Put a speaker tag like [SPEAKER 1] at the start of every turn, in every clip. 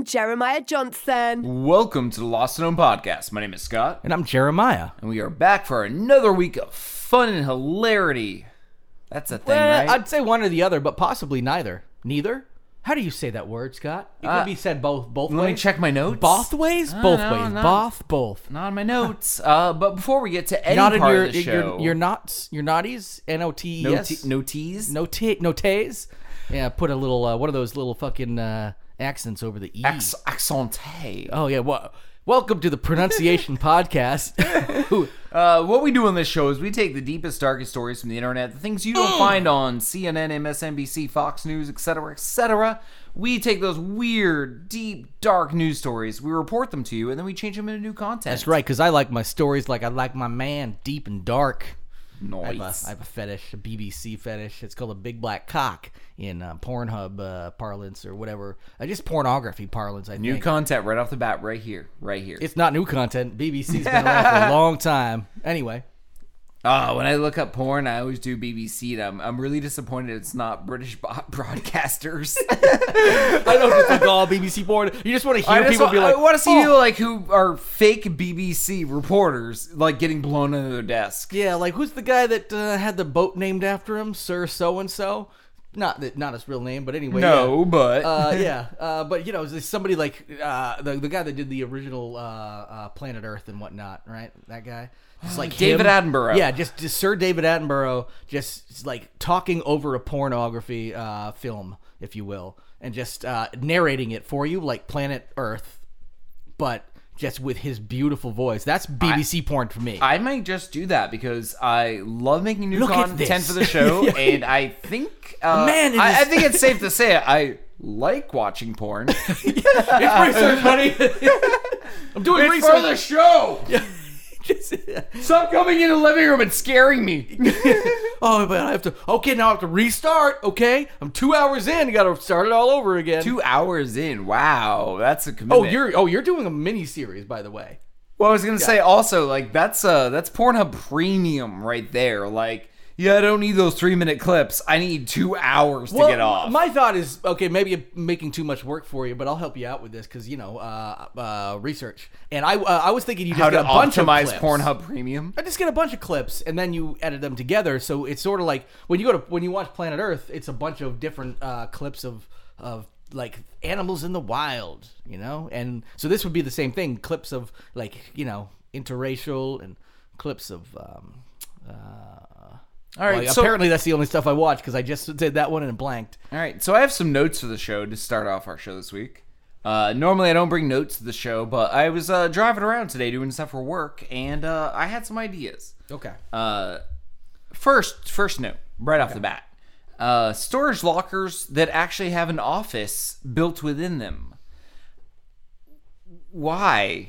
[SPEAKER 1] and Jeremiah Johnson.
[SPEAKER 2] Welcome to the Lost and Home podcast. My name is Scott,
[SPEAKER 3] And I'm Jeremiah.
[SPEAKER 2] and we are back for another week of fun and hilarity. That's a thing,
[SPEAKER 3] Well,
[SPEAKER 2] right?
[SPEAKER 3] I'd say one or the other, but possibly neither. Neither? How do you say that word, Scott? It
[SPEAKER 2] Uh,
[SPEAKER 3] could be said both both
[SPEAKER 2] Let
[SPEAKER 3] ways.
[SPEAKER 2] me check my notes.
[SPEAKER 3] Both ways?
[SPEAKER 2] I
[SPEAKER 3] both
[SPEAKER 2] don't
[SPEAKER 3] ways.
[SPEAKER 2] not-
[SPEAKER 3] Both, both.
[SPEAKER 2] Not in my notes. Uh, but before we get to any
[SPEAKER 3] Not in
[SPEAKER 2] part
[SPEAKER 3] your
[SPEAKER 2] of the
[SPEAKER 3] your
[SPEAKER 2] show,
[SPEAKER 3] your knots, your naughties, N O T E
[SPEAKER 2] no,
[SPEAKER 3] S.
[SPEAKER 2] te- no teas.
[SPEAKER 3] no t no tays. Yeah, put a little uh, one of those little fucking uh, accents over the e.
[SPEAKER 2] Acc- accente.
[SPEAKER 3] oh yeah, well, welcome to the pronunciation podcast.
[SPEAKER 2] Uh, what we do on this show is we take the deepest, darkest stories from the internet, the things you
[SPEAKER 3] Mm.
[SPEAKER 2] don't find on CNN, MSNBC, Fox News, etc., etc. We take those weird, deep, dark news stories, we report them to you, and then we change them into new content.
[SPEAKER 3] That's right, because I like my stories like I like my man, deep and dark. I have, a,
[SPEAKER 2] Nice.
[SPEAKER 3] I have a fetish, a BBC fetish. It's called a big black cock in uh, Pornhub uh, parlance or whatever. Uh, just pornography parlance, I
[SPEAKER 2] New
[SPEAKER 3] think.
[SPEAKER 2] content right off the bat, right here, right here.
[SPEAKER 3] it's not new content. BBC's been around for a long time. Anyway,
[SPEAKER 2] Uh, when I look up porn, I always do BBC. And I'm, I'm really disappointed it's not British broadcasters.
[SPEAKER 3] I don't just like all BBC porn. You just want to hear people
[SPEAKER 2] wa-
[SPEAKER 3] be like,
[SPEAKER 2] I want to see
[SPEAKER 3] "Oh."
[SPEAKER 2] people like who are fake BBC reporters, like getting blown under their desk.
[SPEAKER 3] Yeah, like who's the guy that uh, had the boat named after him, Sir So and So? Not that, not his real name, but anyway.
[SPEAKER 2] No,
[SPEAKER 3] yeah.
[SPEAKER 2] but
[SPEAKER 3] uh, yeah, uh, but you know, somebody like uh, the the guy that did the original uh, uh, Planet Earth and whatnot, right? That guy, just like
[SPEAKER 2] David
[SPEAKER 3] him.
[SPEAKER 2] Attenborough.
[SPEAKER 3] Yeah, just, just Sir David Attenborough, just like talking over a pornography uh, film, if you will, and just uh, narrating it for you like Planet Earth, but just with his beautiful voice. That's BBC porn for me.
[SPEAKER 2] I might just do that because I love making new
[SPEAKER 3] Look
[SPEAKER 2] content for the show, and I think uh,
[SPEAKER 3] man
[SPEAKER 2] I, I think it's safe to say it. I like watching porn.
[SPEAKER 3] it's research, buddy. I'm doing
[SPEAKER 2] it's
[SPEAKER 3] research.
[SPEAKER 2] for the show.
[SPEAKER 3] Just-
[SPEAKER 2] Stop coming in the living room and scaring me.
[SPEAKER 3] oh, but I have to. Okay, now I have to restart. Okay, I'm two hours in. You got to start it all over again.
[SPEAKER 2] Two hours in. Wow, that's a commitment.
[SPEAKER 3] oh, you're oh you're doing a mini series, by the way.
[SPEAKER 2] Well, I was gonna say also like that's uh that's Pornhub Premium right there. Like, yeah, I don't need those three minute clips. I need two hours to get off.
[SPEAKER 3] my thought is okay. Maybe I'm making too much work for you, but I'll help you out with this because you know uh, uh, research. And I uh, I was thinking you just
[SPEAKER 2] How
[SPEAKER 3] get
[SPEAKER 2] to
[SPEAKER 3] a bunch of clips.
[SPEAKER 2] Pornhub Premium?
[SPEAKER 3] I just get a bunch of clips and then you edit them together. So it's sort of like when you go to when you watch Planet Earth, it's a bunch of different uh, clips of of like animals in the wild, you know. And so this would be the same thing: clips of like you know interracial and clips of. Um, uh,
[SPEAKER 2] All right,
[SPEAKER 3] well,
[SPEAKER 2] so
[SPEAKER 3] apparently that's the only stuff I watch because I just did that one and it blanked.
[SPEAKER 2] all right, so I have some notes for the show to start off our show this week. Uh, normally I don't bring notes to the show, but I was uh, driving around today doing stuff for work, and uh, I had some ideas.
[SPEAKER 3] Okay.
[SPEAKER 2] Uh, first, first note right off the bat: uh, storage lockers that actually have an office built within them. Why?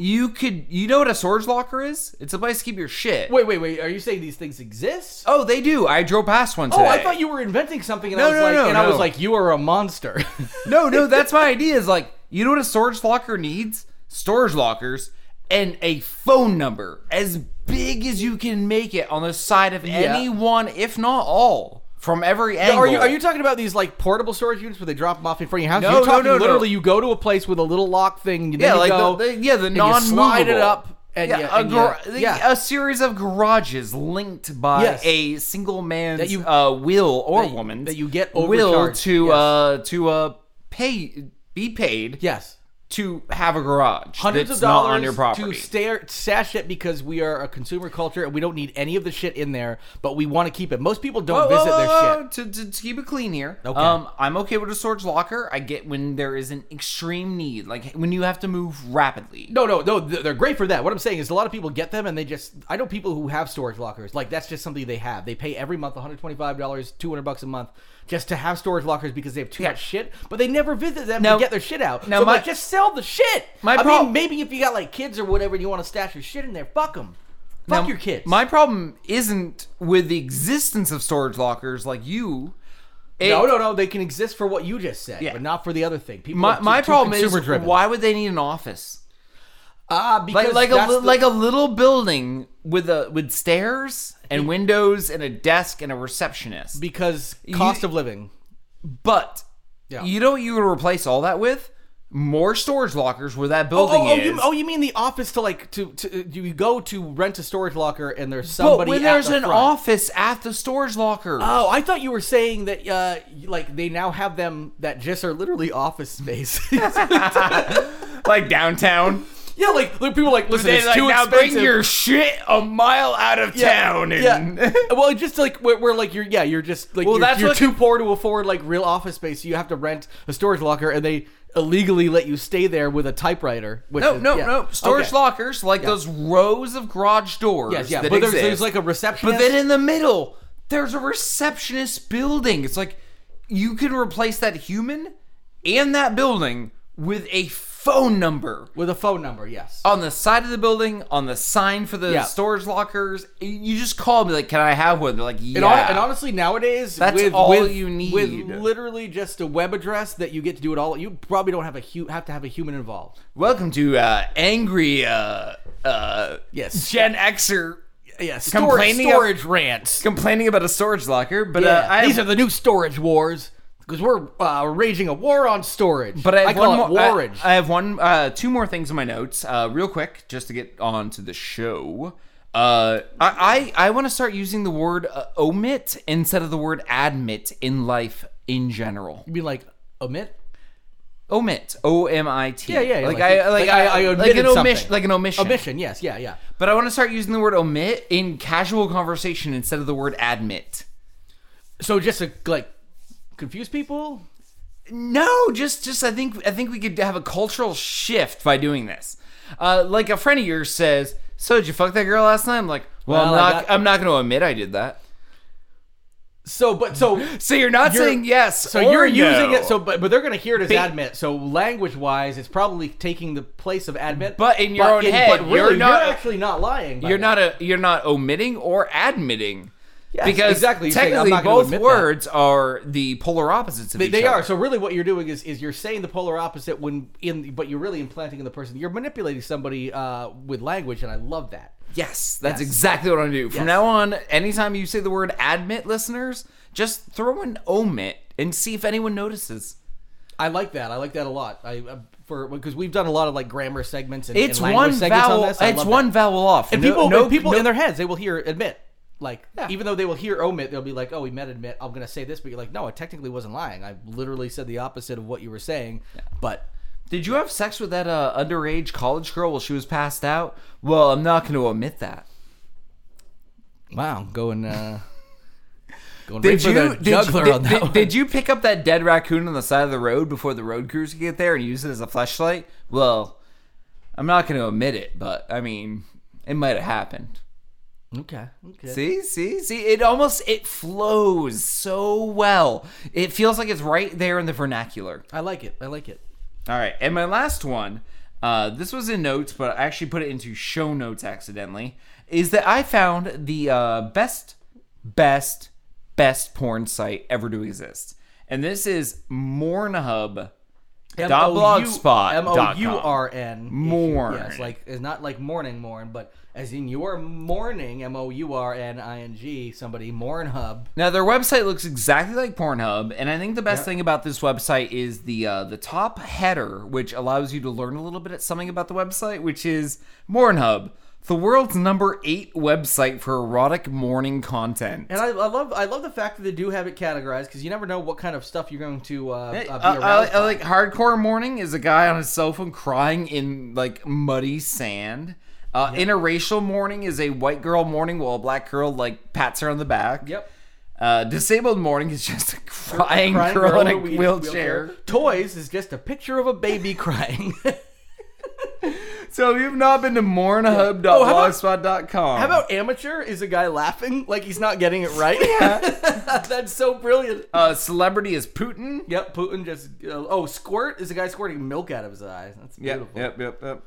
[SPEAKER 2] You could, you know what a storage locker is? It's a place to keep your shit.
[SPEAKER 3] Wait, wait, wait. Are you saying these things exist?
[SPEAKER 2] Oh, they do. I drove past one today.
[SPEAKER 3] Oh, I thought you were inventing something, and
[SPEAKER 2] No,
[SPEAKER 3] I was
[SPEAKER 2] no,
[SPEAKER 3] like,
[SPEAKER 2] no,
[SPEAKER 3] and I was like, you are a monster.
[SPEAKER 2] No, no, that's my idea. Is like, you know what a storage locker needs? Storage lockers and a phone number as big as you can make it on the side of any one, if not all, from every angle.
[SPEAKER 3] Are you are you talking about these like portable storage units where they drop them off in front of your house?
[SPEAKER 2] No,
[SPEAKER 3] You're
[SPEAKER 2] no,
[SPEAKER 3] talking
[SPEAKER 2] no, no.
[SPEAKER 3] literally you go to a place with a little lock thing.
[SPEAKER 2] Yeah, like
[SPEAKER 3] go,
[SPEAKER 2] the, the yeah the non
[SPEAKER 3] slide it up and
[SPEAKER 2] yeah,
[SPEAKER 3] you-
[SPEAKER 2] a, gar-
[SPEAKER 3] yeah.
[SPEAKER 2] a series of garages linked by
[SPEAKER 3] Yes.
[SPEAKER 2] a single man's
[SPEAKER 3] That you-
[SPEAKER 2] uh, will or
[SPEAKER 3] that
[SPEAKER 2] woman
[SPEAKER 3] that you get
[SPEAKER 2] will to
[SPEAKER 3] Yes.
[SPEAKER 2] uh to uh pay be paid
[SPEAKER 3] yes.
[SPEAKER 2] To have a garage
[SPEAKER 3] Hundreds of dollars
[SPEAKER 2] not on your property.
[SPEAKER 3] to stare, stash it because we are a consumer culture and we don't need any of the shit in there, but we want to keep it. Most people don't
[SPEAKER 2] Whoa, whoa,
[SPEAKER 3] visit their
[SPEAKER 2] whoa,
[SPEAKER 3] shit.
[SPEAKER 2] To, to, to keep it clean here.
[SPEAKER 3] Okay.
[SPEAKER 2] Um, I'm okay with a storage locker. I get when there is an extreme need, like when you have to move rapidly.
[SPEAKER 3] No, no, no. They're great for that. What I'm saying is, a lot of people get them and they just. I know people who have storage lockers. Like that's just something they have. They pay every month 125 dollars, 200 bucks a month, just to have storage lockers because they have too
[SPEAKER 2] Yeah.
[SPEAKER 3] much shit. But they never visit them
[SPEAKER 2] Now-
[SPEAKER 3] to get their shit out.
[SPEAKER 2] now
[SPEAKER 3] so
[SPEAKER 2] my-
[SPEAKER 3] like, just sell the shit.
[SPEAKER 2] My
[SPEAKER 3] I
[SPEAKER 2] prob-
[SPEAKER 3] mean, maybe if you got like kids or whatever, and you want to stash your shit in there, fuck them. Fuck
[SPEAKER 2] Now,
[SPEAKER 3] your kids.
[SPEAKER 2] My problem isn't with the existence of storage lockers like you. It-
[SPEAKER 3] no, no, no. They can exist for what you just said,
[SPEAKER 2] Yeah.
[SPEAKER 3] but not for the other thing. People
[SPEAKER 2] My,
[SPEAKER 3] too-
[SPEAKER 2] my problem is
[SPEAKER 3] consumer-driven.
[SPEAKER 2] why would they need an office?
[SPEAKER 3] Ah, because
[SPEAKER 2] like like a
[SPEAKER 3] the-
[SPEAKER 2] like a little building with a with stairs and windows and a desk and a receptionist.
[SPEAKER 3] because cost of living.
[SPEAKER 2] But
[SPEAKER 3] Yeah.
[SPEAKER 2] you know what you would replace all that with? More storage lockers where that
[SPEAKER 3] Oh,
[SPEAKER 2] building
[SPEAKER 3] oh, oh,
[SPEAKER 2] is.
[SPEAKER 3] you, oh, you mean the office to like to to you go to rent a storage locker and there's somebody.
[SPEAKER 2] but
[SPEAKER 3] when
[SPEAKER 2] there's
[SPEAKER 3] the
[SPEAKER 2] an
[SPEAKER 3] front.
[SPEAKER 2] office at the storage locker.
[SPEAKER 3] Oh, I thought you were saying that uh like they now have them that just are literally office space.
[SPEAKER 2] like downtown.
[SPEAKER 3] yeah, like, like people like listen, it's
[SPEAKER 2] like
[SPEAKER 3] too
[SPEAKER 2] now
[SPEAKER 3] expensive.
[SPEAKER 2] bring your shit a mile out of town and
[SPEAKER 3] Yeah. well, just like where, where like you're yeah you're just like
[SPEAKER 2] Well,
[SPEAKER 3] you're,
[SPEAKER 2] that's
[SPEAKER 3] you're
[SPEAKER 2] what
[SPEAKER 3] too poor to afford like real office space. So you have to rent a storage locker, and they illegally let you stay there with a typewriter. Which
[SPEAKER 2] No,
[SPEAKER 3] is,
[SPEAKER 2] no,
[SPEAKER 3] yeah.
[SPEAKER 2] no. Storage
[SPEAKER 3] Okay.
[SPEAKER 2] lockers, like those rows of garage doors.
[SPEAKER 3] Yes, yeah,
[SPEAKER 2] that
[SPEAKER 3] but there's,
[SPEAKER 2] exist.
[SPEAKER 3] there's like a receptionist.
[SPEAKER 2] But then in the middle, there's a receptionist building. It's like you can replace that human and that building with a phone number
[SPEAKER 3] with a phone number, yes.
[SPEAKER 2] on the side of the building, on the sign for the
[SPEAKER 3] Yeah.
[SPEAKER 2] storage lockers. You just call me like, "Can I have one?" They're like, "Yeah."
[SPEAKER 3] And, hon- and honestly, nowadays,
[SPEAKER 2] That's
[SPEAKER 3] with,
[SPEAKER 2] all
[SPEAKER 3] with,
[SPEAKER 2] you need.
[SPEAKER 3] With literally just a web address that you get to do it all, you probably don't have a hu- have to have a human involved.
[SPEAKER 2] Welcome to uh, angry uh, uh,
[SPEAKER 3] Yes.
[SPEAKER 2] Gen Xer
[SPEAKER 3] Yeah,
[SPEAKER 2] Complaining
[SPEAKER 3] storage, storage rants.
[SPEAKER 2] complaining about a storage locker. But uh, I
[SPEAKER 3] these are the new storage wars because we're uh, raging a war on storage.
[SPEAKER 2] But I, have
[SPEAKER 3] call
[SPEAKER 2] one
[SPEAKER 3] it
[SPEAKER 2] more, I-
[SPEAKER 3] warage.
[SPEAKER 2] I, have one, uh, two more things in my notes, uh, real quick, just to get on to the show. Uh, I I, I want to start using the word uh, omit instead of the word admit in life in general.
[SPEAKER 3] you mean like omit?
[SPEAKER 2] Omit, O M I T.
[SPEAKER 3] Yeah, yeah,
[SPEAKER 2] Like,
[SPEAKER 3] like
[SPEAKER 2] I like,
[SPEAKER 3] like
[SPEAKER 2] I,
[SPEAKER 3] I- I
[SPEAKER 2] like an
[SPEAKER 3] omitted
[SPEAKER 2] omission,
[SPEAKER 3] something.
[SPEAKER 2] like an omission.
[SPEAKER 3] Omission, yes, yeah, yeah.
[SPEAKER 2] But I want to start using the word omit in casual conversation instead of the word admit.
[SPEAKER 3] So just to like confuse people.
[SPEAKER 2] No, just just I think I think we could have a cultural shift by doing this. Uh, like a friend of yours says, "So did you fuck that girl last night?" I'm like, "Well,
[SPEAKER 3] Well,
[SPEAKER 2] I'm
[SPEAKER 3] I
[SPEAKER 2] not.
[SPEAKER 3] got-
[SPEAKER 2] I'm not going to admit I did that."
[SPEAKER 3] So, but so
[SPEAKER 2] So you're not
[SPEAKER 3] You're-
[SPEAKER 2] saying yes.
[SPEAKER 3] So
[SPEAKER 2] or
[SPEAKER 3] you're using
[SPEAKER 2] no.
[SPEAKER 3] it. So, but but they're gonna hear it as
[SPEAKER 2] Be-
[SPEAKER 3] admit. So language wise, it's probably taking the place of admit.
[SPEAKER 2] But in your own head,
[SPEAKER 3] but really,
[SPEAKER 2] you're not-
[SPEAKER 3] actually not lying. by
[SPEAKER 2] you're
[SPEAKER 3] that.
[SPEAKER 2] not a you're not omitting or admitting.
[SPEAKER 3] Yes,
[SPEAKER 2] because
[SPEAKER 3] exactly. You're saying,
[SPEAKER 2] technically
[SPEAKER 3] not
[SPEAKER 2] both
[SPEAKER 3] admit that.
[SPEAKER 2] words are the polar opposites of
[SPEAKER 3] They,
[SPEAKER 2] each
[SPEAKER 3] they
[SPEAKER 2] other.
[SPEAKER 3] are. So really, what you're doing is is you're saying the polar opposite when in, but you're really implanting in the person. You're manipulating somebody uh, with language, and I love that.
[SPEAKER 2] Yes, that's
[SPEAKER 3] Yes.
[SPEAKER 2] exactly what I'm gonna do. From
[SPEAKER 3] Yes.
[SPEAKER 2] now on, anytime you say the word admit, listeners, just throw an omit and see if anyone notices.
[SPEAKER 3] I like that. I like that a lot. I uh, for because we've done a lot of like grammar segments and,
[SPEAKER 2] It's
[SPEAKER 3] and
[SPEAKER 2] one
[SPEAKER 3] segments
[SPEAKER 2] vowel.
[SPEAKER 3] on this.
[SPEAKER 2] It's one
[SPEAKER 3] that.
[SPEAKER 2] vowel off.
[SPEAKER 3] And
[SPEAKER 2] No-
[SPEAKER 3] people,
[SPEAKER 2] no,
[SPEAKER 3] people
[SPEAKER 2] no-
[SPEAKER 3] in their heads, they will hear admit. Like
[SPEAKER 2] Yeah.
[SPEAKER 3] even though they will hear omit, they'll be like, "Oh, we meant admit. I'm gonna say this," but you're like, "No, I technically wasn't lying. I literally said the opposite of what you were saying." But
[SPEAKER 2] Did you have sex with that uh, underage college girl while she was passed out? Well, I'm not going to omit that.
[SPEAKER 3] wow, going uh, going
[SPEAKER 2] Did
[SPEAKER 3] right
[SPEAKER 2] you did,
[SPEAKER 3] juggler
[SPEAKER 2] did,
[SPEAKER 3] on that
[SPEAKER 2] did- did you pick up that dead raccoon on the side of the road before the road crews could get there and use it as a flashlight? Well, I'm not going to omit it, but I mean, it might have happened.
[SPEAKER 3] Okay, okay.
[SPEAKER 2] See, see, see. It almost it flows so well. It feels like it's right there in the vernacular.
[SPEAKER 3] I like it. I like it.
[SPEAKER 2] All right, and my last one. Uh, this was in notes, but I actually put it into show notes accidentally. Is that I found the uh, best, best, best porn site ever to exist, and this is Mornhub. Dot blogspot
[SPEAKER 3] M O. U R N.
[SPEAKER 2] Morn.
[SPEAKER 3] Yes, like it's not like morning morn, but as in your morning. M O U R N I N G. Somebody Morn Hub.
[SPEAKER 2] Now their website looks exactly like Pornhub, and I think the best thing about this website is the uh, the top header, which allows you to learn a little bit of something about the website, which is Pornhub, the world's number eight website for erotic morning content.
[SPEAKER 3] And I, I love I love the fact that they do have it categorized because you never know what kind of stuff you're going to uh, uh, be
[SPEAKER 2] Uh,
[SPEAKER 3] aroused
[SPEAKER 2] I, I like hardcore morning is a guy on his cell phone crying in like muddy sand. Uh, Interracial morning is a white girl morning while a black girl like pats her on the back.
[SPEAKER 3] Yep.
[SPEAKER 2] Uh, disabled morning is just a crying,
[SPEAKER 3] Crying
[SPEAKER 2] girl, in a
[SPEAKER 3] wheel-
[SPEAKER 2] wheelchair.
[SPEAKER 3] Toys is just a picture of a baby crying.
[SPEAKER 2] So if you've not been to
[SPEAKER 3] Oh, how
[SPEAKER 2] mornhub.blogspot.com.
[SPEAKER 3] How about amateur? Is a guy laughing like he's not getting it right? That's so brilliant.
[SPEAKER 2] uh, celebrity is Putin?
[SPEAKER 3] Yep, Putin just. Uh, oh, squirt is a guy squirting milk out of his eyes. That's beautiful.
[SPEAKER 2] yep, yep, yep.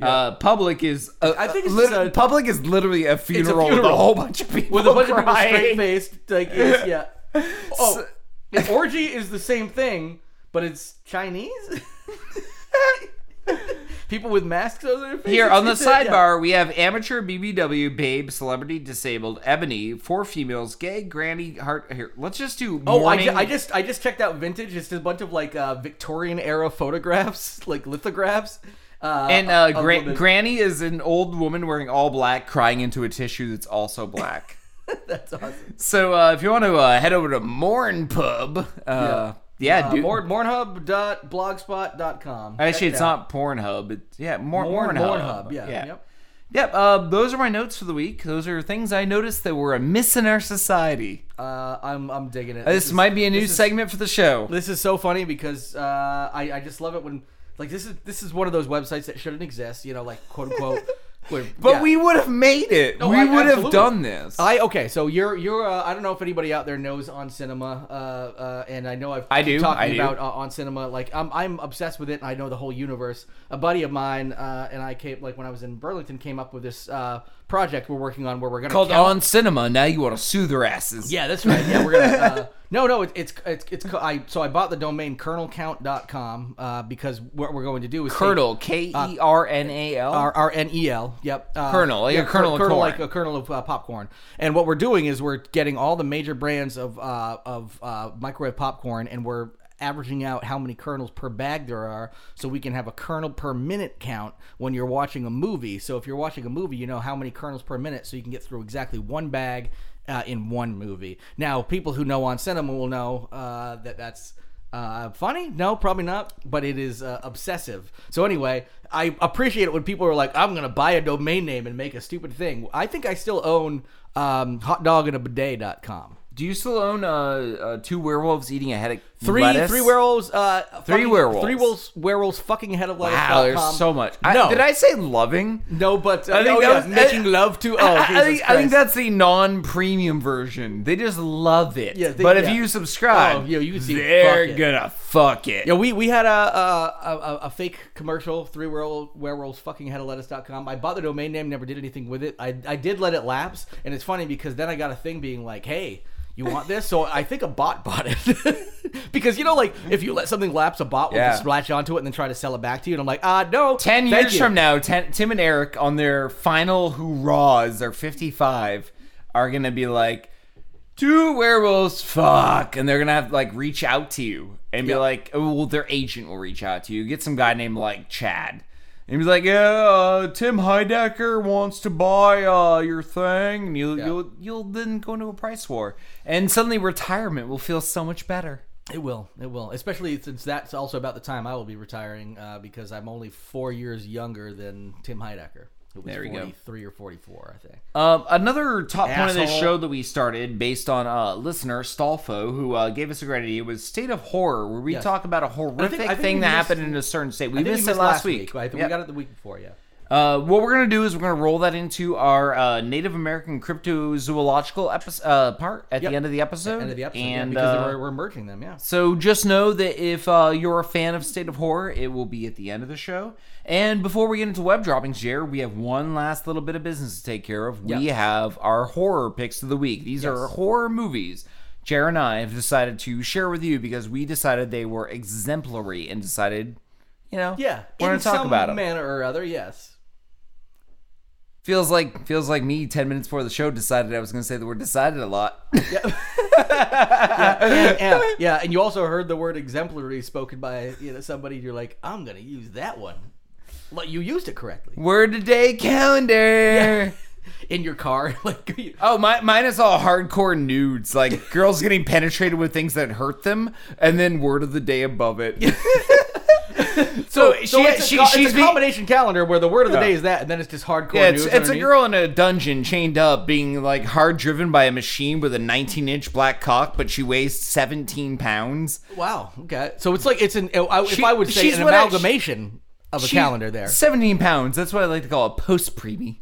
[SPEAKER 2] Uh, public is. Uh,
[SPEAKER 3] I think it's
[SPEAKER 2] lit-
[SPEAKER 3] a-
[SPEAKER 2] public is literally a funeral, with a whole bunch of people
[SPEAKER 3] With a bunch of people
[SPEAKER 2] crying.
[SPEAKER 3] straight faced, like it's, yeah. Oh, an orgy is the same thing, but it's Chinese. people with masks over their faces.
[SPEAKER 2] Here on the
[SPEAKER 3] a- yeah.
[SPEAKER 2] sidebar, we have amateur BBW, babe, celebrity, disabled, ebony, four females, gay, granny, heart. Here, let's just do.
[SPEAKER 3] Oh, I, ju- I just I just checked out vintage. It's a bunch of like uh, Victorian era photographs, like lithographs. Uh,
[SPEAKER 2] and uh, Gra- Granny is an old woman wearing all black, crying into a tissue that's also black.
[SPEAKER 3] That's awesome.
[SPEAKER 2] so uh, if you want to uh, head over to Morn Hub, uh, yeah,
[SPEAKER 3] Uh,
[SPEAKER 2] dude.
[SPEAKER 3] Morn, mornhub.blogspot.com.
[SPEAKER 2] Actually,
[SPEAKER 3] Check
[SPEAKER 2] it's
[SPEAKER 3] it
[SPEAKER 2] not Pornhub. It's yeah, Mor-
[SPEAKER 3] Morn,
[SPEAKER 2] Mornhub.
[SPEAKER 3] Mornhub. Yeah.
[SPEAKER 2] yeah.
[SPEAKER 3] Yep.
[SPEAKER 2] Yep, uh, those are my notes for the week. Those are things I noticed that were amiss in our society.
[SPEAKER 3] Uh, I'm I'm digging it.
[SPEAKER 2] Uh, This,
[SPEAKER 3] is-
[SPEAKER 2] might be a new
[SPEAKER 3] is-
[SPEAKER 2] segment for the show.
[SPEAKER 3] This is so funny because uh, I I just love it when like this is this is one of those websites that shouldn't exist. You know, like quote unquote. Where-
[SPEAKER 2] But
[SPEAKER 3] yeah.
[SPEAKER 2] we would have made it.
[SPEAKER 3] No,
[SPEAKER 2] we
[SPEAKER 3] I-
[SPEAKER 2] would have done this.
[SPEAKER 3] I okay, so you're you're uh, I don't know if anybody out there knows on cinema, uh, uh, and I know I've
[SPEAKER 2] I
[SPEAKER 3] keep
[SPEAKER 2] do,
[SPEAKER 3] talking
[SPEAKER 2] I do.
[SPEAKER 3] about uh, on cinema. Like I'm I'm obsessed with it, and I know the whole universe. A buddy of mine uh, and I came like when I was in Burlington came up with this uh, project we're working on where we're gonna
[SPEAKER 2] Called
[SPEAKER 3] count-
[SPEAKER 2] On Cinema. Now you want to sue their asses.
[SPEAKER 3] Yeah, that's right. Yeah, we're gonna. Uh, no, no, it, it's it's it's. I so I bought the domain kernelcount.com uh, because what we're going to do is
[SPEAKER 2] Kernel. K E R N A L.
[SPEAKER 3] R R N E L. Yep. Uh,
[SPEAKER 2] Kernel, like a
[SPEAKER 3] yeah,
[SPEAKER 2] kernel of
[SPEAKER 3] kernel
[SPEAKER 2] corn.
[SPEAKER 3] like a kernel of uh, popcorn. And what we're doing is we're getting all the major brands of uh, of uh, microwave popcorn, and we're averaging out how many kernels per bag there are, so we can have a kernel per minute count when you're watching a movie. So if you're watching a movie, you know how many kernels per minute, so you can get through exactly one bag uh, in one movie. Now, people who know on cinema will know uh, that that's. Uh, funny? No, probably not. But it is uh, obsessive. So anyway, I appreciate it when people are like, "I'm gonna buy a domain name and make a stupid thing." I think I still own um, hotdoginabidet.com.
[SPEAKER 2] Do you still own uh, uh, two werewolves eating a head of
[SPEAKER 3] Three
[SPEAKER 2] lettuce?
[SPEAKER 3] three werewolves. Uh, fucking-
[SPEAKER 2] werewolves.
[SPEAKER 3] Three werewolves. Werewolves fucking head of lettuce.
[SPEAKER 2] Wow, there's so much. I,
[SPEAKER 3] No,
[SPEAKER 2] Did I say loving?
[SPEAKER 3] No, but uh,
[SPEAKER 2] I think
[SPEAKER 3] oh,
[SPEAKER 2] that was-
[SPEAKER 3] making
[SPEAKER 2] I-
[SPEAKER 3] love to. Oh,
[SPEAKER 2] I, I think, I think that's the non-premium version. They just love it.
[SPEAKER 3] Yeah, they-
[SPEAKER 2] but if
[SPEAKER 3] yeah.
[SPEAKER 2] you subscribe,
[SPEAKER 3] Oh, yeah, you can see
[SPEAKER 2] they're
[SPEAKER 3] fuck
[SPEAKER 2] gonna fuck it.
[SPEAKER 3] Yeah, we, we had a, a, a, a fake commercial, three werewolves, werewolves fucking head of lettuce.com. I bought the domain name, never did anything with it. I, I did let it lapse, and it's funny because then I got a thing being like, hey, you want this? So I think a bot bought it. because, you know, like, if you let something lapse, a bot will
[SPEAKER 2] Yeah.
[SPEAKER 3] just latch onto it and then try to sell it back to you. And I'm like, ah, no.
[SPEAKER 2] Ten
[SPEAKER 3] thank
[SPEAKER 2] years
[SPEAKER 3] you.
[SPEAKER 2] from now, ten, Tim and Eric on their final hurrahs, they're 55, are gonna be like, two werewolves, fuck, and they're gonna have to like reach out to you and be
[SPEAKER 3] Yeah.
[SPEAKER 2] like, oh, well, their agent will reach out to you. Get some guy named like Chad. And be like, yeah, uh, Tim Heidecker wants to buy uh, your thing, and you'll
[SPEAKER 3] Yeah.
[SPEAKER 2] you'll you'll then go into a price war, and suddenly retirement will feel so much better.
[SPEAKER 3] It will. It will. Especially since that's also about the time I will be retiring uh, because I'm only four years younger than Tim Heidecker, who was
[SPEAKER 2] There you go.
[SPEAKER 3] 43 or 44, I think.
[SPEAKER 2] Um, another top point of this show that we started based on uh, listener Stolfo, who uh, gave us a great idea, was State of Horror, where we
[SPEAKER 3] Yes.
[SPEAKER 2] talk about a horrific
[SPEAKER 3] I think
[SPEAKER 2] thing that
[SPEAKER 3] missed-
[SPEAKER 2] happened in a certain state. We
[SPEAKER 3] I think
[SPEAKER 2] missed it last week.
[SPEAKER 3] but I think
[SPEAKER 2] Yep.
[SPEAKER 3] we got it the week before, yeah.
[SPEAKER 2] Uh, what we're gonna do is we're gonna roll that into our uh, Native American cryptozoological episode uh, part at
[SPEAKER 3] Yep.
[SPEAKER 2] the end of the episode.
[SPEAKER 3] End of the episode, yeah,
[SPEAKER 2] and
[SPEAKER 3] because
[SPEAKER 2] uh,
[SPEAKER 3] we're, we're merging them, yeah.
[SPEAKER 2] so just know that if uh, you're a fan of State of Horror, it will be at the end of the show. And before we get into web droppings, Jared, we have one last little bit of business to take care of. We have our horror picks of the week. These are horror movies. Jared and I have decided to share with you because we decided they were exemplary and decided, you know,
[SPEAKER 3] Yeah,
[SPEAKER 2] we're
[SPEAKER 3] in
[SPEAKER 2] going to talk
[SPEAKER 3] some
[SPEAKER 2] about them.
[SPEAKER 3] manner or other, yes.
[SPEAKER 2] Feels like feels like me ten minutes before the show decided I was going to say the word decided a lot.
[SPEAKER 3] and, and- yeah, and you also heard the word exemplary spoken by you know somebody. You're like, I'm gonna use that one. Like you used it correctly
[SPEAKER 2] word today calendar.
[SPEAKER 3] in your car. Like,
[SPEAKER 2] Oh, my, mine is all hardcore nudes, like girls getting penetrated with things that hurt them, and then word of the day above it. so, she,
[SPEAKER 3] so it's a,
[SPEAKER 2] she, she's
[SPEAKER 3] a combination calendar where the word of the
[SPEAKER 2] Yeah.
[SPEAKER 3] day is that, and then it's just hardcore
[SPEAKER 2] yeah, it's,
[SPEAKER 3] news.
[SPEAKER 2] it's a girl in a dungeon chained up, being like hard driven by a machine with a 19 inch black cock, but she weighs 17 pounds.
[SPEAKER 3] Wow. Okay. So it's like it's an. If
[SPEAKER 2] She-
[SPEAKER 3] I would say
[SPEAKER 2] she's
[SPEAKER 3] an
[SPEAKER 2] what I-
[SPEAKER 3] amalgamation of a calendar there.
[SPEAKER 2] 17 pounds. That's what I like to call a post preemie.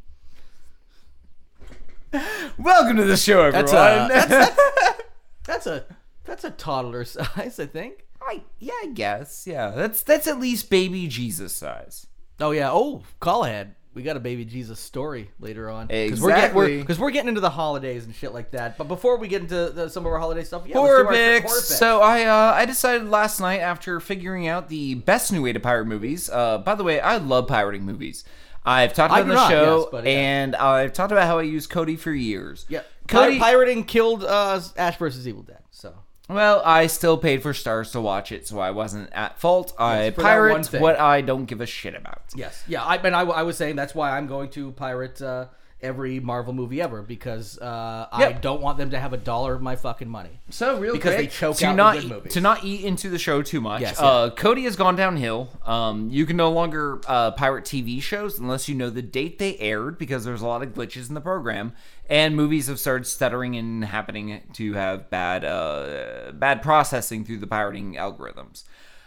[SPEAKER 2] Welcome to the show, everyone.
[SPEAKER 3] That's a that's, that's, that's a that's a toddler size, I think.
[SPEAKER 2] I, yeah, I guess. Yeah, that's that's at least baby Jesus size.
[SPEAKER 3] Oh yeah. Oh, call ahead. we got a baby Jesus story later on.
[SPEAKER 2] Exactly.
[SPEAKER 3] Because we're, getting into the holidays and shit like that. But before we get into the, some of our holiday stuff, yeah,
[SPEAKER 2] horror picks.
[SPEAKER 3] horror picks.
[SPEAKER 2] So I uh, I decided last night after figuring out the best new way to pirate movies. Uh, by the way, I love pirating movies. I've talked about on the
[SPEAKER 3] not,
[SPEAKER 2] show,
[SPEAKER 3] yes, but, yeah.
[SPEAKER 2] and I've talked about how I use Kodi for years.
[SPEAKER 3] yeah, Kodi. Pirating killed uh, Ash versus Evil Dead. So
[SPEAKER 2] well, I still paid for Starz to watch it, so I wasn't at fault. I
[SPEAKER 3] for that one
[SPEAKER 2] pirate
[SPEAKER 3] thing.
[SPEAKER 2] what I don't give a shit about.
[SPEAKER 3] yes, yeah. I and I, I was saying that's why I'm going to pirate uh, every Marvel movie ever because uh, I don't want them to have a dollar of my fucking money.
[SPEAKER 2] So real
[SPEAKER 3] Because
[SPEAKER 2] quick,
[SPEAKER 3] they choke
[SPEAKER 2] to
[SPEAKER 3] out
[SPEAKER 2] not
[SPEAKER 3] good
[SPEAKER 2] eat-
[SPEAKER 3] movies.
[SPEAKER 2] to not eat into the show too much.
[SPEAKER 3] Yes,
[SPEAKER 2] uh, Kodi has gone downhill. Um, you can no longer uh, pirate TV shows unless you know the date they aired because there's a lot of glitches in the program, and movies have started stuttering and happening to have bad uh, bad processing through the pirating algorithms.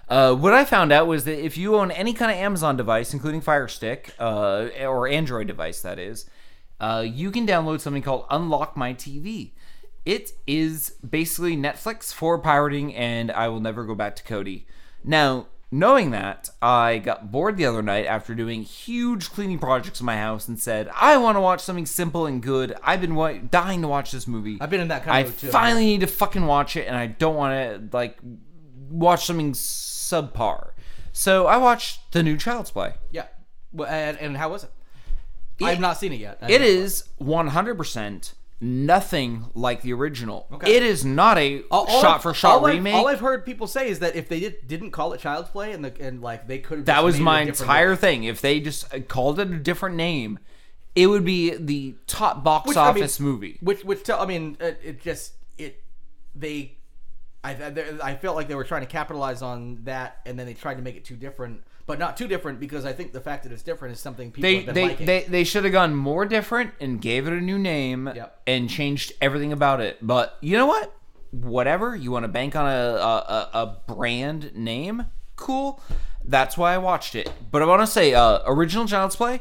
[SPEAKER 2] Uh, what I found out was that if you own any kind of Amazon device, including Fire Stick uh, or Android device, that is, uh, you can download something called Unlock My TV. It is basically Netflix for pirating, and I will never go back to Kodi. Now, knowing that, I got bored the other night after doing huge cleaning projects in my house and said, I want to watch something simple and good. I've been wa- dying to watch this movie.
[SPEAKER 3] I've been in that kind
[SPEAKER 2] I
[SPEAKER 3] of mood, too.
[SPEAKER 2] finally need to fucking watch it, and I don't want to, like, watch something subpar. So I watched the new Child's Play.
[SPEAKER 3] Yeah, well, and, and how was it? I've not seen it yet. I
[SPEAKER 2] It is 100% nothing like the original.
[SPEAKER 3] Okay.
[SPEAKER 2] It is not a shot for shot
[SPEAKER 3] I've-
[SPEAKER 2] remake.
[SPEAKER 3] all I've heard people say is that if they did, didn't call it Child's Play and the and like they could have
[SPEAKER 2] that was my
[SPEAKER 3] made it a different
[SPEAKER 2] entire
[SPEAKER 3] way.
[SPEAKER 2] thing. If they just uh, called it a different name, it would be the top box
[SPEAKER 3] Which, I mean,
[SPEAKER 2] office movie.
[SPEAKER 3] Which which tell I mean it, it just it they I I felt like they were trying to capitalize on that and then they tried to make it too different, but not too different because I think the fact that it's different is something people
[SPEAKER 2] They
[SPEAKER 3] have been
[SPEAKER 2] they,
[SPEAKER 3] liking.
[SPEAKER 2] they they should have gone more different and gave it a new name
[SPEAKER 3] Yep.
[SPEAKER 2] and changed everything about it. But you know what? Whatever you want to bank on a a, a, a brand name, cool. That's why I watched it. But I want to say, uh, original Child's Play,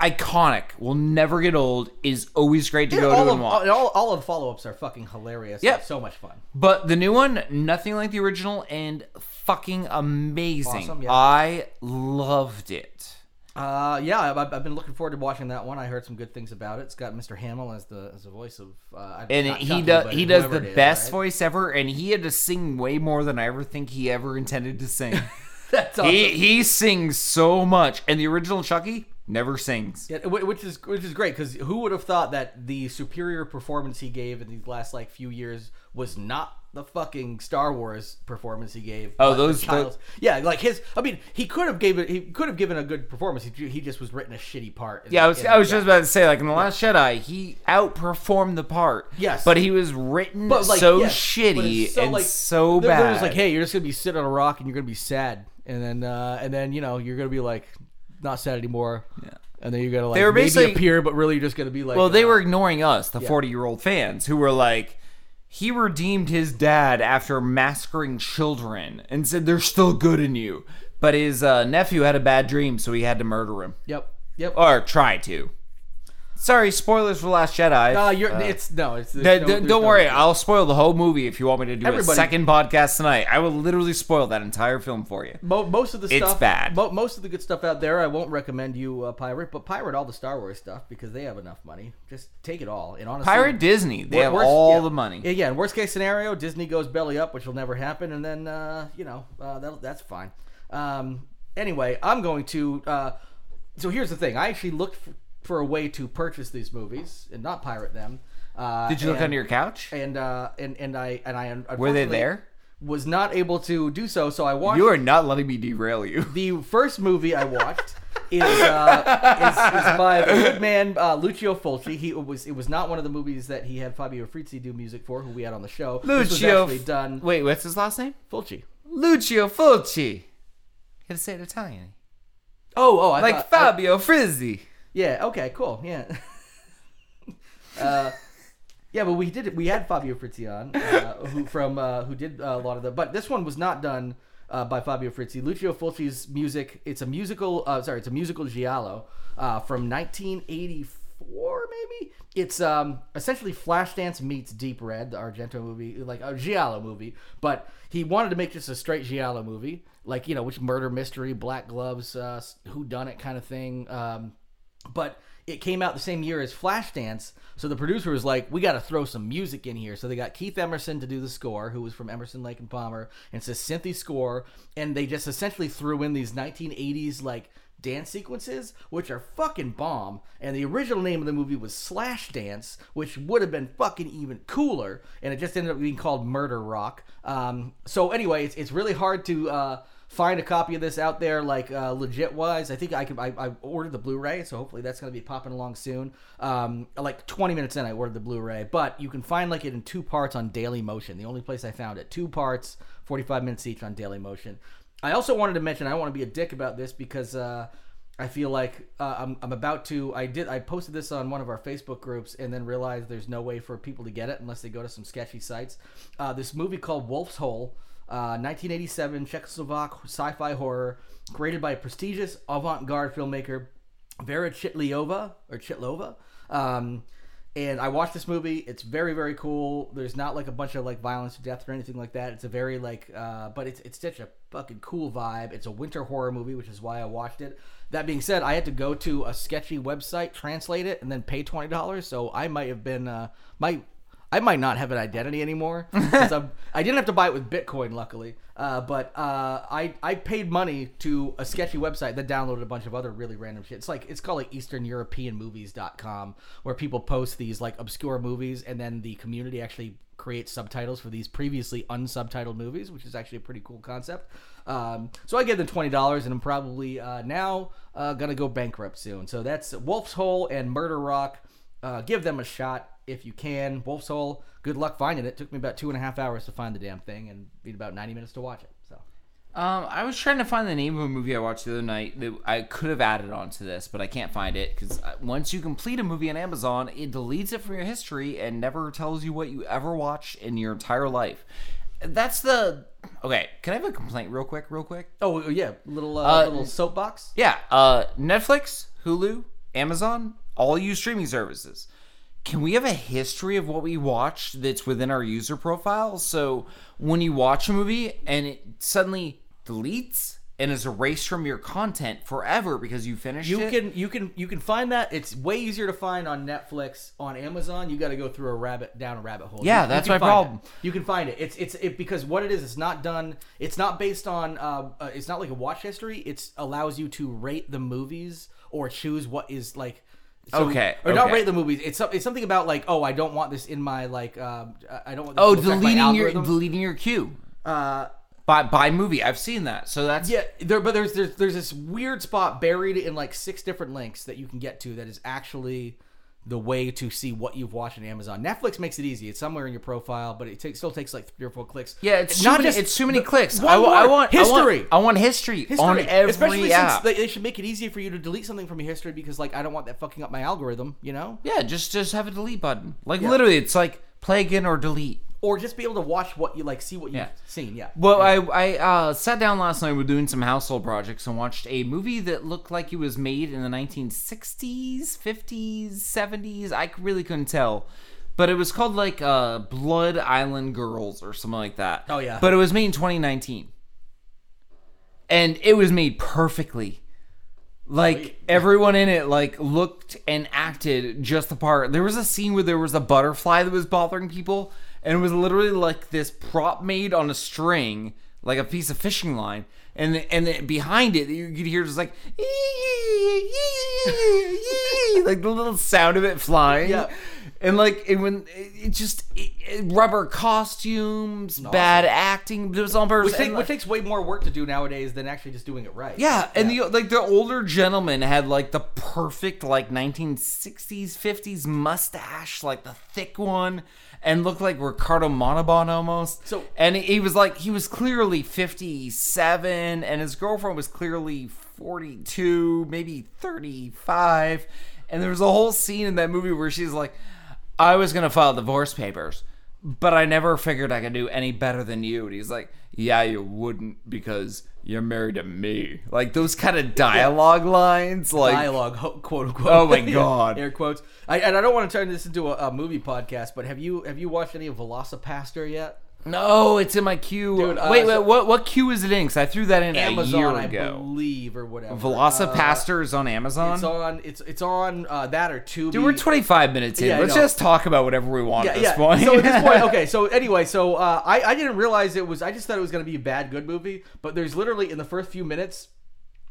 [SPEAKER 2] iconic, will never get old. Is always great to go
[SPEAKER 3] all
[SPEAKER 2] to
[SPEAKER 3] of,
[SPEAKER 2] and watch.
[SPEAKER 3] all, all of the follow-ups are fucking hilarious.
[SPEAKER 2] Yeah,
[SPEAKER 3] Yep. so much fun.
[SPEAKER 2] But the new one, nothing like the original, and fucking amazing.
[SPEAKER 3] Awesome, yeah.
[SPEAKER 2] I loved it.
[SPEAKER 3] Uh, yeah, I've, I've been looking forward to watching that one. I heard some good things about it. It's got Mr. Hamill as the as the voice of, uh,
[SPEAKER 2] and he
[SPEAKER 3] Chucky,
[SPEAKER 2] does he does the
[SPEAKER 3] is,
[SPEAKER 2] best
[SPEAKER 3] right?
[SPEAKER 2] voice ever, and he had to sing way more than I ever think he ever intended to sing.
[SPEAKER 3] That's awesome.
[SPEAKER 2] he he sings so much, and the original Chucky never sings.
[SPEAKER 3] Yeah, which is which is great because who would have thought that the superior performance he gave in these last like few years was not the fucking Star Wars performance he gave?
[SPEAKER 2] Oh,
[SPEAKER 3] the
[SPEAKER 2] those-
[SPEAKER 3] yeah, like his. I mean, he could have gave it. He could have given a good performance. He, he just was written a shitty part.
[SPEAKER 2] Yeah, I was I was
[SPEAKER 3] yeah.
[SPEAKER 2] just about to say like in the Last Jedi, he outperformed the part.
[SPEAKER 3] Yes.
[SPEAKER 2] but he was written
[SPEAKER 3] But like,
[SPEAKER 2] so
[SPEAKER 3] yes,
[SPEAKER 2] shitty
[SPEAKER 3] so,
[SPEAKER 2] and
[SPEAKER 3] like,
[SPEAKER 2] so bad.
[SPEAKER 3] They're just like, hey, you're just gonna be sitting on a rock and you're gonna be sad, and then uh, and then you know you're gonna be like not sad anymore. Yeah. And then you're gonna like
[SPEAKER 2] They were
[SPEAKER 3] maybe
[SPEAKER 2] basically-
[SPEAKER 3] appear, but really you're just gonna be like.
[SPEAKER 2] Well, they
[SPEAKER 3] uh,
[SPEAKER 2] were ignoring us, the 40 year old fans, who were like, he redeemed his dad after massacring children and said they're still good in you. But his uh, nephew had a bad dream, so he had to murder him.
[SPEAKER 3] Yep. Yep.
[SPEAKER 2] Or try to. Sorry, spoilers for Last Jedi.
[SPEAKER 3] Uh, you're. it's no. It's. no- there's
[SPEAKER 2] don't
[SPEAKER 3] no-
[SPEAKER 2] worry, I'll spoil the whole movie if you want me to do a second podcast tonight. I will literally spoil that entire film for you.
[SPEAKER 3] Mo- most of the
[SPEAKER 2] It's
[SPEAKER 3] stuff.
[SPEAKER 2] bad.
[SPEAKER 3] Mo- most of the good stuff out there, I won't recommend you uh, pirate, but pirate all the Star Wars stuff because they have enough money. Just take it all. And honestly,
[SPEAKER 2] Pirate Disney, they
[SPEAKER 3] wor-
[SPEAKER 2] have
[SPEAKER 3] worst-
[SPEAKER 2] all
[SPEAKER 3] yeah.
[SPEAKER 2] the money.
[SPEAKER 3] Yeah, worst case scenario, Disney goes belly up, which will never happen, and then uh, you know uh, that, that's fine. Um, anyway, I'm going to. Uh, so here's the thing: I actually looked for, for a way to purchase these movies and not pirate them. Uh,
[SPEAKER 2] Did you look under your couch?
[SPEAKER 3] And uh, and and I and I
[SPEAKER 2] Were they there?
[SPEAKER 3] Was not able to do so, so I watched.
[SPEAKER 2] You are not letting me derail you.
[SPEAKER 3] The first movie I watched is, uh, is, is by the good man uh, Lucio Fulci. He it was it was not one of the movies that he had Fabio Frizzi do music for, who we had on the show. This was
[SPEAKER 2] Lucio.
[SPEAKER 3] actually done
[SPEAKER 2] Wait, what's his last name?
[SPEAKER 3] Fulci.
[SPEAKER 2] Lucio Fulci. You had to say it Italian.
[SPEAKER 3] Oh, oh, I
[SPEAKER 2] Like
[SPEAKER 3] thought, I-
[SPEAKER 2] Fabio Frizzi.
[SPEAKER 3] Yeah, okay, cool, yeah. uh, yeah, but we did we had Fabio Frizzi on, uh, who from uh, who did a lot of the, but this one was not done. Uh, by Fabio Frizzi, Lucio Fulci's music. It's a musical. Uh, sorry, it's a musical giallo uh, from 1984 maybe. It's um essentially Flashdance meets Deep Red, the Argento movie, like a giallo movie. But he wanted to make just a straight giallo movie, like you know, which murder mystery, black gloves, uh, who done it kind of thing. Um, but it came out the same year as Flashdance, so the producer was like, "We got to throw some music in here." So they got Keith Emerson to do the score, who was from Emerson, Lake and Palmer, and it's a synthy score, and they just essentially threw in these 1980s like dance sequences, which are fucking bomb. And the original name of the movie was Slash Dance, which would have been fucking even cooler, and it just ended up being called Murder Rock. Um, so anyway, it's, it's really hard to. Uh, find a copy of this out there, like uh, legit wise. I think I can. I, I ordered the Blu-ray, so hopefully that's going to be popping along soon. Um, like 20 minutes in, I ordered the Blu-ray, but you can find like it in two parts on Daily Motion. The only place I found it, two parts, 45 minutes each on Daily Motion. I also wanted to mention. I want to be a dick about this because. Uh, I feel like uh, I'm, I'm about to. I did. I posted this on one of our Facebook groups, and then realized there's no way for people to get it unless they go to some sketchy sites. Uh, this movie called Wolf's Hole 1987 uh, Czechoslovak sci-fi horror created by prestigious avant-garde filmmaker Vera Chytliova or Chitlova. Um, and I watched this movie. It's very very cool. There's not like a bunch of like violence or death or anything like that. It's a very like, uh, but it's it's such a fucking cool vibe. It's a winter horror movie, which is why I watched it. That being said, I had to go to a sketchy website, translate it, and then pay twenty dollars. So I might have been uh, might I might not have an identity anymore. I didn't have to buy it with Bitcoin, luckily. Uh, but uh, I I paid money to a sketchy website that downloaded a bunch of other really random shit. It's like it's called like EasternEuropeanMovies.com, where people post these like obscure movies, and then the community actually creates subtitles for these previously unsubtitled movies, which is actually a pretty cool concept. Um, so I gave them twenty dollars, and I'm probably uh, now uh, gonna go bankrupt soon. So that's Wolf's Hole and Murder Rock. Uh, give them a shot if you can. Wolf's Hole, good luck finding it. Took me about two and a half hours to find the damn thing, and need about ninety minutes to watch it. So.
[SPEAKER 2] Um, I was trying to find the name of a movie I watched the other night that I could have added onto this, but I can't find it because uh, once you complete a movie on Amazon, it deletes it from your history and never tells you what you ever watched in your entire life. That's the okay. Can I have a complaint real quick? Real quick.
[SPEAKER 3] Oh yeah, little uh, uh, little soapbox.
[SPEAKER 2] Yeah. Uh, Netflix, Hulu, Amazon, all you streaming services can we have a history of what we watched that's within our user profile? So when you watch a movie and it suddenly deletes and is erased from your content forever because you finished
[SPEAKER 3] you
[SPEAKER 2] it.
[SPEAKER 3] can you can you can find that it's way easier to find on netflix on amazon you got to go through a rabbit down a rabbit hole
[SPEAKER 2] yeah
[SPEAKER 3] you,
[SPEAKER 2] that's
[SPEAKER 3] you
[SPEAKER 2] my problem
[SPEAKER 3] it. you can find it it's it's it, because what it is it's not done it's not based on uh, uh, it's not like a watch history it allows you to rate the movies or choose what is like
[SPEAKER 2] so, okay.
[SPEAKER 3] Or
[SPEAKER 2] okay.
[SPEAKER 3] not rate the movies. It's it's something about like oh I don't want this in my like um I don't want.
[SPEAKER 2] oh, deleting your deleting your queue. Uh. By, by movie, I've seen that, so that's
[SPEAKER 3] yeah. There, but there's, there's there's this weird spot buried in like six different links that you can get to that is actually the way to see what you've watched on Amazon. Netflix makes it easy; it's somewhere in your profile, but it takes, still takes like three or four clicks.
[SPEAKER 2] Yeah, it's not just it's too many the, clicks. I, I, want history. I want, I want history, history, on every Especially app.
[SPEAKER 3] Since they, they should make it easier for you to delete something from your history because, like, I don't want that fucking up my algorithm. You know?
[SPEAKER 2] Yeah, just just have a delete button. Like yeah. literally, it's like play again or delete
[SPEAKER 3] or just be able to watch what you like, see what you've yeah. seen. Yeah.
[SPEAKER 2] Well,
[SPEAKER 3] yeah.
[SPEAKER 2] I I uh, sat down last night. We're doing some household projects and watched a movie that looked like it was made in the 1960s, 50s, 70s. I really couldn't tell, but it was called like uh, Blood Island Girls or something like that.
[SPEAKER 3] Oh yeah.
[SPEAKER 2] But it was made in 2019, and it was made perfectly. Like everyone in it like looked and acted just the part. There was a scene where there was a butterfly that was bothering people and it was literally like this prop made on a string, like a piece of fishing line, and and then behind it you could hear just like like the little sound of it flying.
[SPEAKER 3] Yeah.
[SPEAKER 2] And like it, when it just it, it, rubber costumes, awesome. bad acting, it was on purpose.
[SPEAKER 3] Which, take, which, takes way more work to do nowadays than actually just doing it right.
[SPEAKER 2] Yeah, and the like the older gentleman had like the perfect like 1960s 50s mustache, like the thick one and looked like Ricardo Montalban almost.
[SPEAKER 3] So
[SPEAKER 2] and he was like he was clearly 57 and his girlfriend was clearly 42, maybe 35. And there was a whole scene in that movie where she's like I was going to file divorce papers, but I never figured I could do any better than you. And he's like, yeah, you wouldn't because you're married to me. Like those kind of dialogue lines, like
[SPEAKER 3] dialogue, quote unquote.
[SPEAKER 2] Oh my God.
[SPEAKER 3] air quotes. I, and I don't want to turn this into a, a movie podcast, but have you have you watched any of Velocipastor yet?
[SPEAKER 2] No, it's in my queue.
[SPEAKER 3] Dude, uh,
[SPEAKER 2] wait,
[SPEAKER 3] so-
[SPEAKER 2] wait, what what queue is it in? Because I threw that in
[SPEAKER 3] Amazon,
[SPEAKER 2] a year
[SPEAKER 3] I
[SPEAKER 2] ago.
[SPEAKER 3] believe, or whatever.
[SPEAKER 2] Velocipastor is on Amazon.
[SPEAKER 3] Uh, it's on. It's it's on uh, that or Tubi.
[SPEAKER 2] Dude, we're 25 minutes in.
[SPEAKER 3] Yeah, I
[SPEAKER 2] Let's
[SPEAKER 3] know.
[SPEAKER 2] just talk about whatever we want
[SPEAKER 3] yeah,
[SPEAKER 2] at this
[SPEAKER 3] yeah.
[SPEAKER 2] point.
[SPEAKER 3] So at this point, okay. So anyway, so uh, I I didn't realize it was. I just thought it was gonna be a bad good movie, but there's literally in the first few minutes,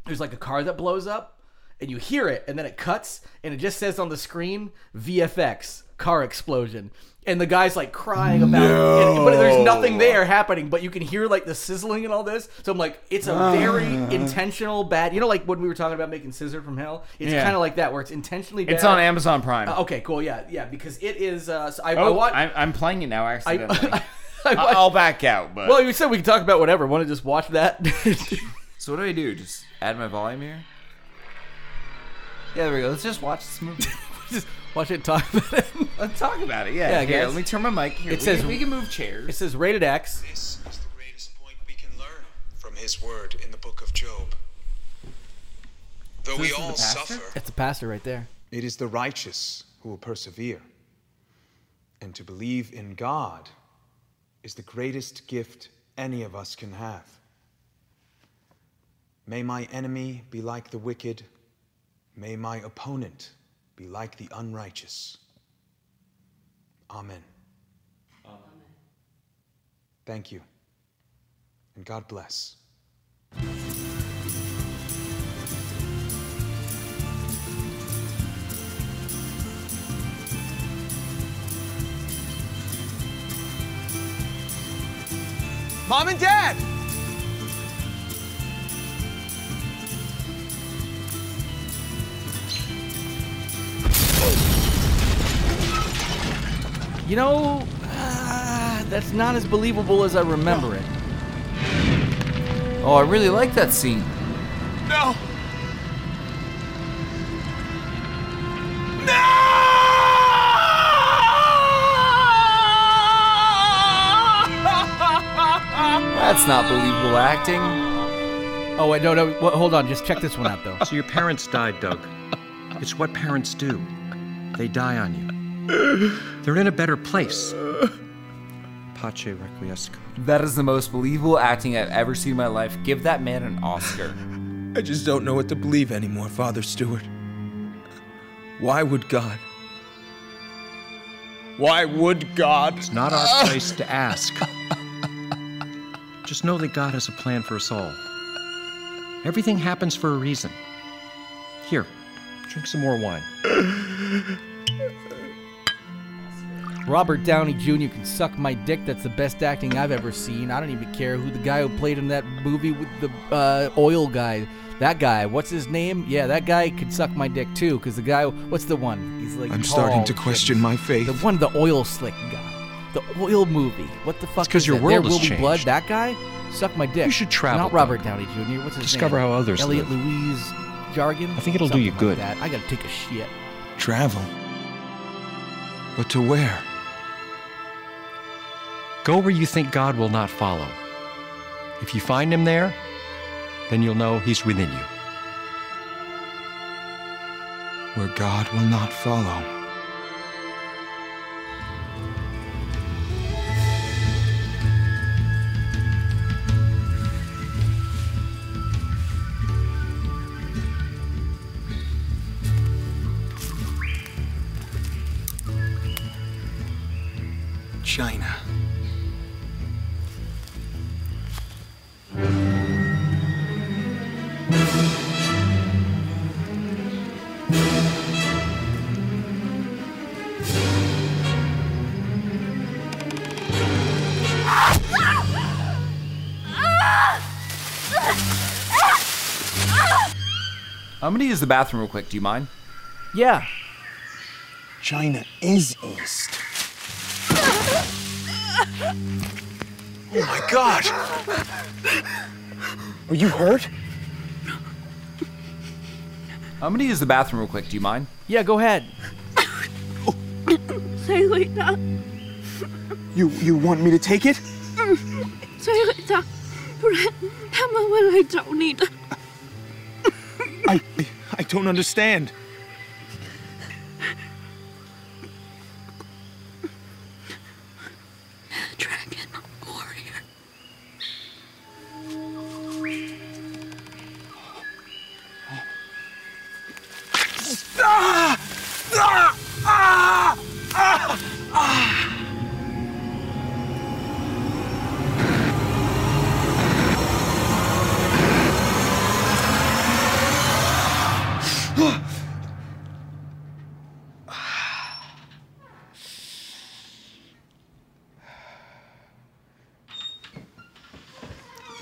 [SPEAKER 3] there's like a car that blows up, and you hear it, and then it cuts, and it just says on the screen VFX car explosion. And the guy's like crying about it, and- but there's nothing there happening, but you can hear like the sizzling and all this. So I'm like, it's a very intentional bad. You know, like when we were talking about making Scissor from Hell, it's
[SPEAKER 2] Yeah.
[SPEAKER 3] kind of like that, where it's intentionally. Bad.
[SPEAKER 2] it's on Amazon Prime.
[SPEAKER 3] Uh, okay, cool, yeah, yeah, because it is. Uh, so I, I
[SPEAKER 2] oh,
[SPEAKER 3] watched.
[SPEAKER 2] I'm, I'm playing it now accidentally.
[SPEAKER 3] I,
[SPEAKER 2] I,
[SPEAKER 3] I,
[SPEAKER 2] will back out. But
[SPEAKER 3] well, you said we could talk about whatever. Want to just watch that?
[SPEAKER 2] so what do I do? Just add my volume here. Yeah, there we go. Let's just watch this movie.
[SPEAKER 3] just watch it talk about it.
[SPEAKER 2] Let's talk about it. Yeah,
[SPEAKER 3] Yeah, I
[SPEAKER 2] here,
[SPEAKER 3] guess.
[SPEAKER 2] let me turn my mic. Here,
[SPEAKER 3] It
[SPEAKER 2] we
[SPEAKER 3] says-
[SPEAKER 2] can, we can move chairs.
[SPEAKER 3] It says rated X.
[SPEAKER 4] This is the greatest point we can learn from his word in the book of Job. Though we
[SPEAKER 2] this is the
[SPEAKER 4] all
[SPEAKER 2] pastor?
[SPEAKER 4] suffer,
[SPEAKER 3] That's the pastor right there.
[SPEAKER 4] it is the righteous who will persevere. And to believe in God is the greatest gift any of us can have. May my enemy be like the wicked. May my opponent be like the unrighteous. Amen. Amen. Thank you. And God bless.
[SPEAKER 5] Mom and Dad!
[SPEAKER 3] You know, uh, that's not as believable as I remember it.
[SPEAKER 2] oh, I really like that scene.
[SPEAKER 5] No! No!
[SPEAKER 2] That's not believable acting.
[SPEAKER 3] Oh wait, no, no. Well, hold on. Just check this one out though.
[SPEAKER 6] So your parents died, Doug. It's what parents do. They die on you. They're in a better place. Pace requiescat.
[SPEAKER 2] That is the most believable acting I've ever seen in my life. Give that man an Oscar.
[SPEAKER 5] I just don't know what to believe anymore, Father Stewart. Why would God? Why would God?
[SPEAKER 6] It's not our place to ask. Just know that God has a plan for us all. Everything happens for a reason. Here, drink some more wine.
[SPEAKER 3] Robert Downey Jr. can suck my dick. That's the best acting I've ever seen. I don't even care who the guy who played in that movie with the uh, oil guy. That guy, what's his name? Yeah, that guy could suck my dick too. Cause the guy, what's the one? He's like
[SPEAKER 5] I'm starting to question my faith.
[SPEAKER 3] The one, the oil slick guy, the oil movie. What the fuck?
[SPEAKER 6] 'cause
[SPEAKER 3] Because
[SPEAKER 6] your
[SPEAKER 3] that?
[SPEAKER 6] world
[SPEAKER 3] there
[SPEAKER 6] has
[SPEAKER 3] will be blood. That guy, suck my dick.
[SPEAKER 6] You should travel,
[SPEAKER 3] Not Robert Downey Jr. What's his
[SPEAKER 6] Discover
[SPEAKER 3] name?
[SPEAKER 6] how others
[SPEAKER 3] Elliot
[SPEAKER 6] live.
[SPEAKER 3] Louise Jargon.
[SPEAKER 6] I think it'll do you
[SPEAKER 3] Something like
[SPEAKER 6] good.
[SPEAKER 3] that. I gotta take a shit.
[SPEAKER 5] Travel. But to where?
[SPEAKER 6] Go where you think God will not follow. If you find him there, then you'll know he's within you.
[SPEAKER 5] Where God will not follow.
[SPEAKER 2] use the bathroom real quick. Do you mind?
[SPEAKER 3] Yeah.
[SPEAKER 5] China is east. Oh my god! Are you hurt?
[SPEAKER 2] I'm gonna use the bathroom real quick. Do you mind?
[SPEAKER 3] Yeah, go ahead.
[SPEAKER 4] You you want me to take it? I I, don't understand.
[SPEAKER 7] Dragon warrior.
[SPEAKER 4] Ah! Ah!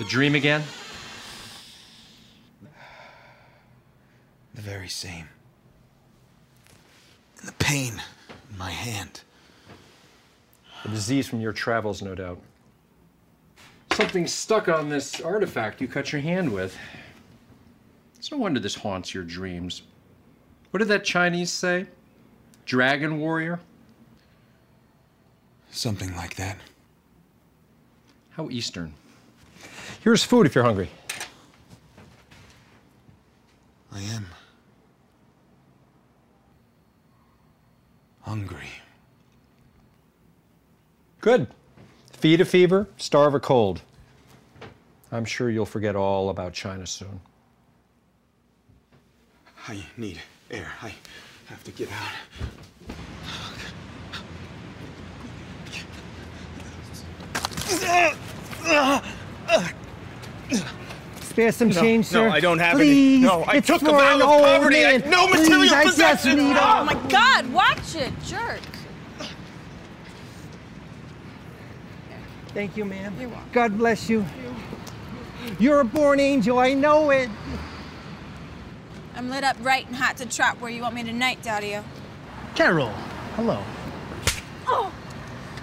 [SPEAKER 6] Dream again?
[SPEAKER 4] The very same. And the pain in my hand.
[SPEAKER 6] A disease from your travels, no doubt. Something stuck on this artifact you cut your hand with. It's no wonder this haunts your dreams. What did that Chinese say? Dragon warrior?
[SPEAKER 4] Something like that.
[SPEAKER 6] How Eastern. Here's food if you're hungry.
[SPEAKER 4] I am hungry.
[SPEAKER 6] Good. Feed a fever, starve a cold. I'm sure you'll forget all about China soon.
[SPEAKER 4] I need air. I have to get out.
[SPEAKER 8] Spare some
[SPEAKER 4] No,
[SPEAKER 8] change,
[SPEAKER 4] no,
[SPEAKER 8] sir.
[SPEAKER 4] No, I don't have any.
[SPEAKER 8] Please.
[SPEAKER 4] No, I
[SPEAKER 8] it's
[SPEAKER 4] took a
[SPEAKER 8] for
[SPEAKER 4] vow
[SPEAKER 8] an
[SPEAKER 4] of
[SPEAKER 8] old
[SPEAKER 4] poverty. I-
[SPEAKER 8] man.
[SPEAKER 4] no
[SPEAKER 8] Please,
[SPEAKER 4] material
[SPEAKER 8] I just
[SPEAKER 4] possessions.
[SPEAKER 7] Oh
[SPEAKER 8] a-
[SPEAKER 7] my god, watch it, jerk.
[SPEAKER 8] Thank you, ma'am.
[SPEAKER 7] You're welcome.
[SPEAKER 8] God bless you. You're a born angel. I know it.
[SPEAKER 9] I'm lit up right and hot to trap where you want me tonight, Daddy.
[SPEAKER 10] Carol, hello.
[SPEAKER 9] Oh,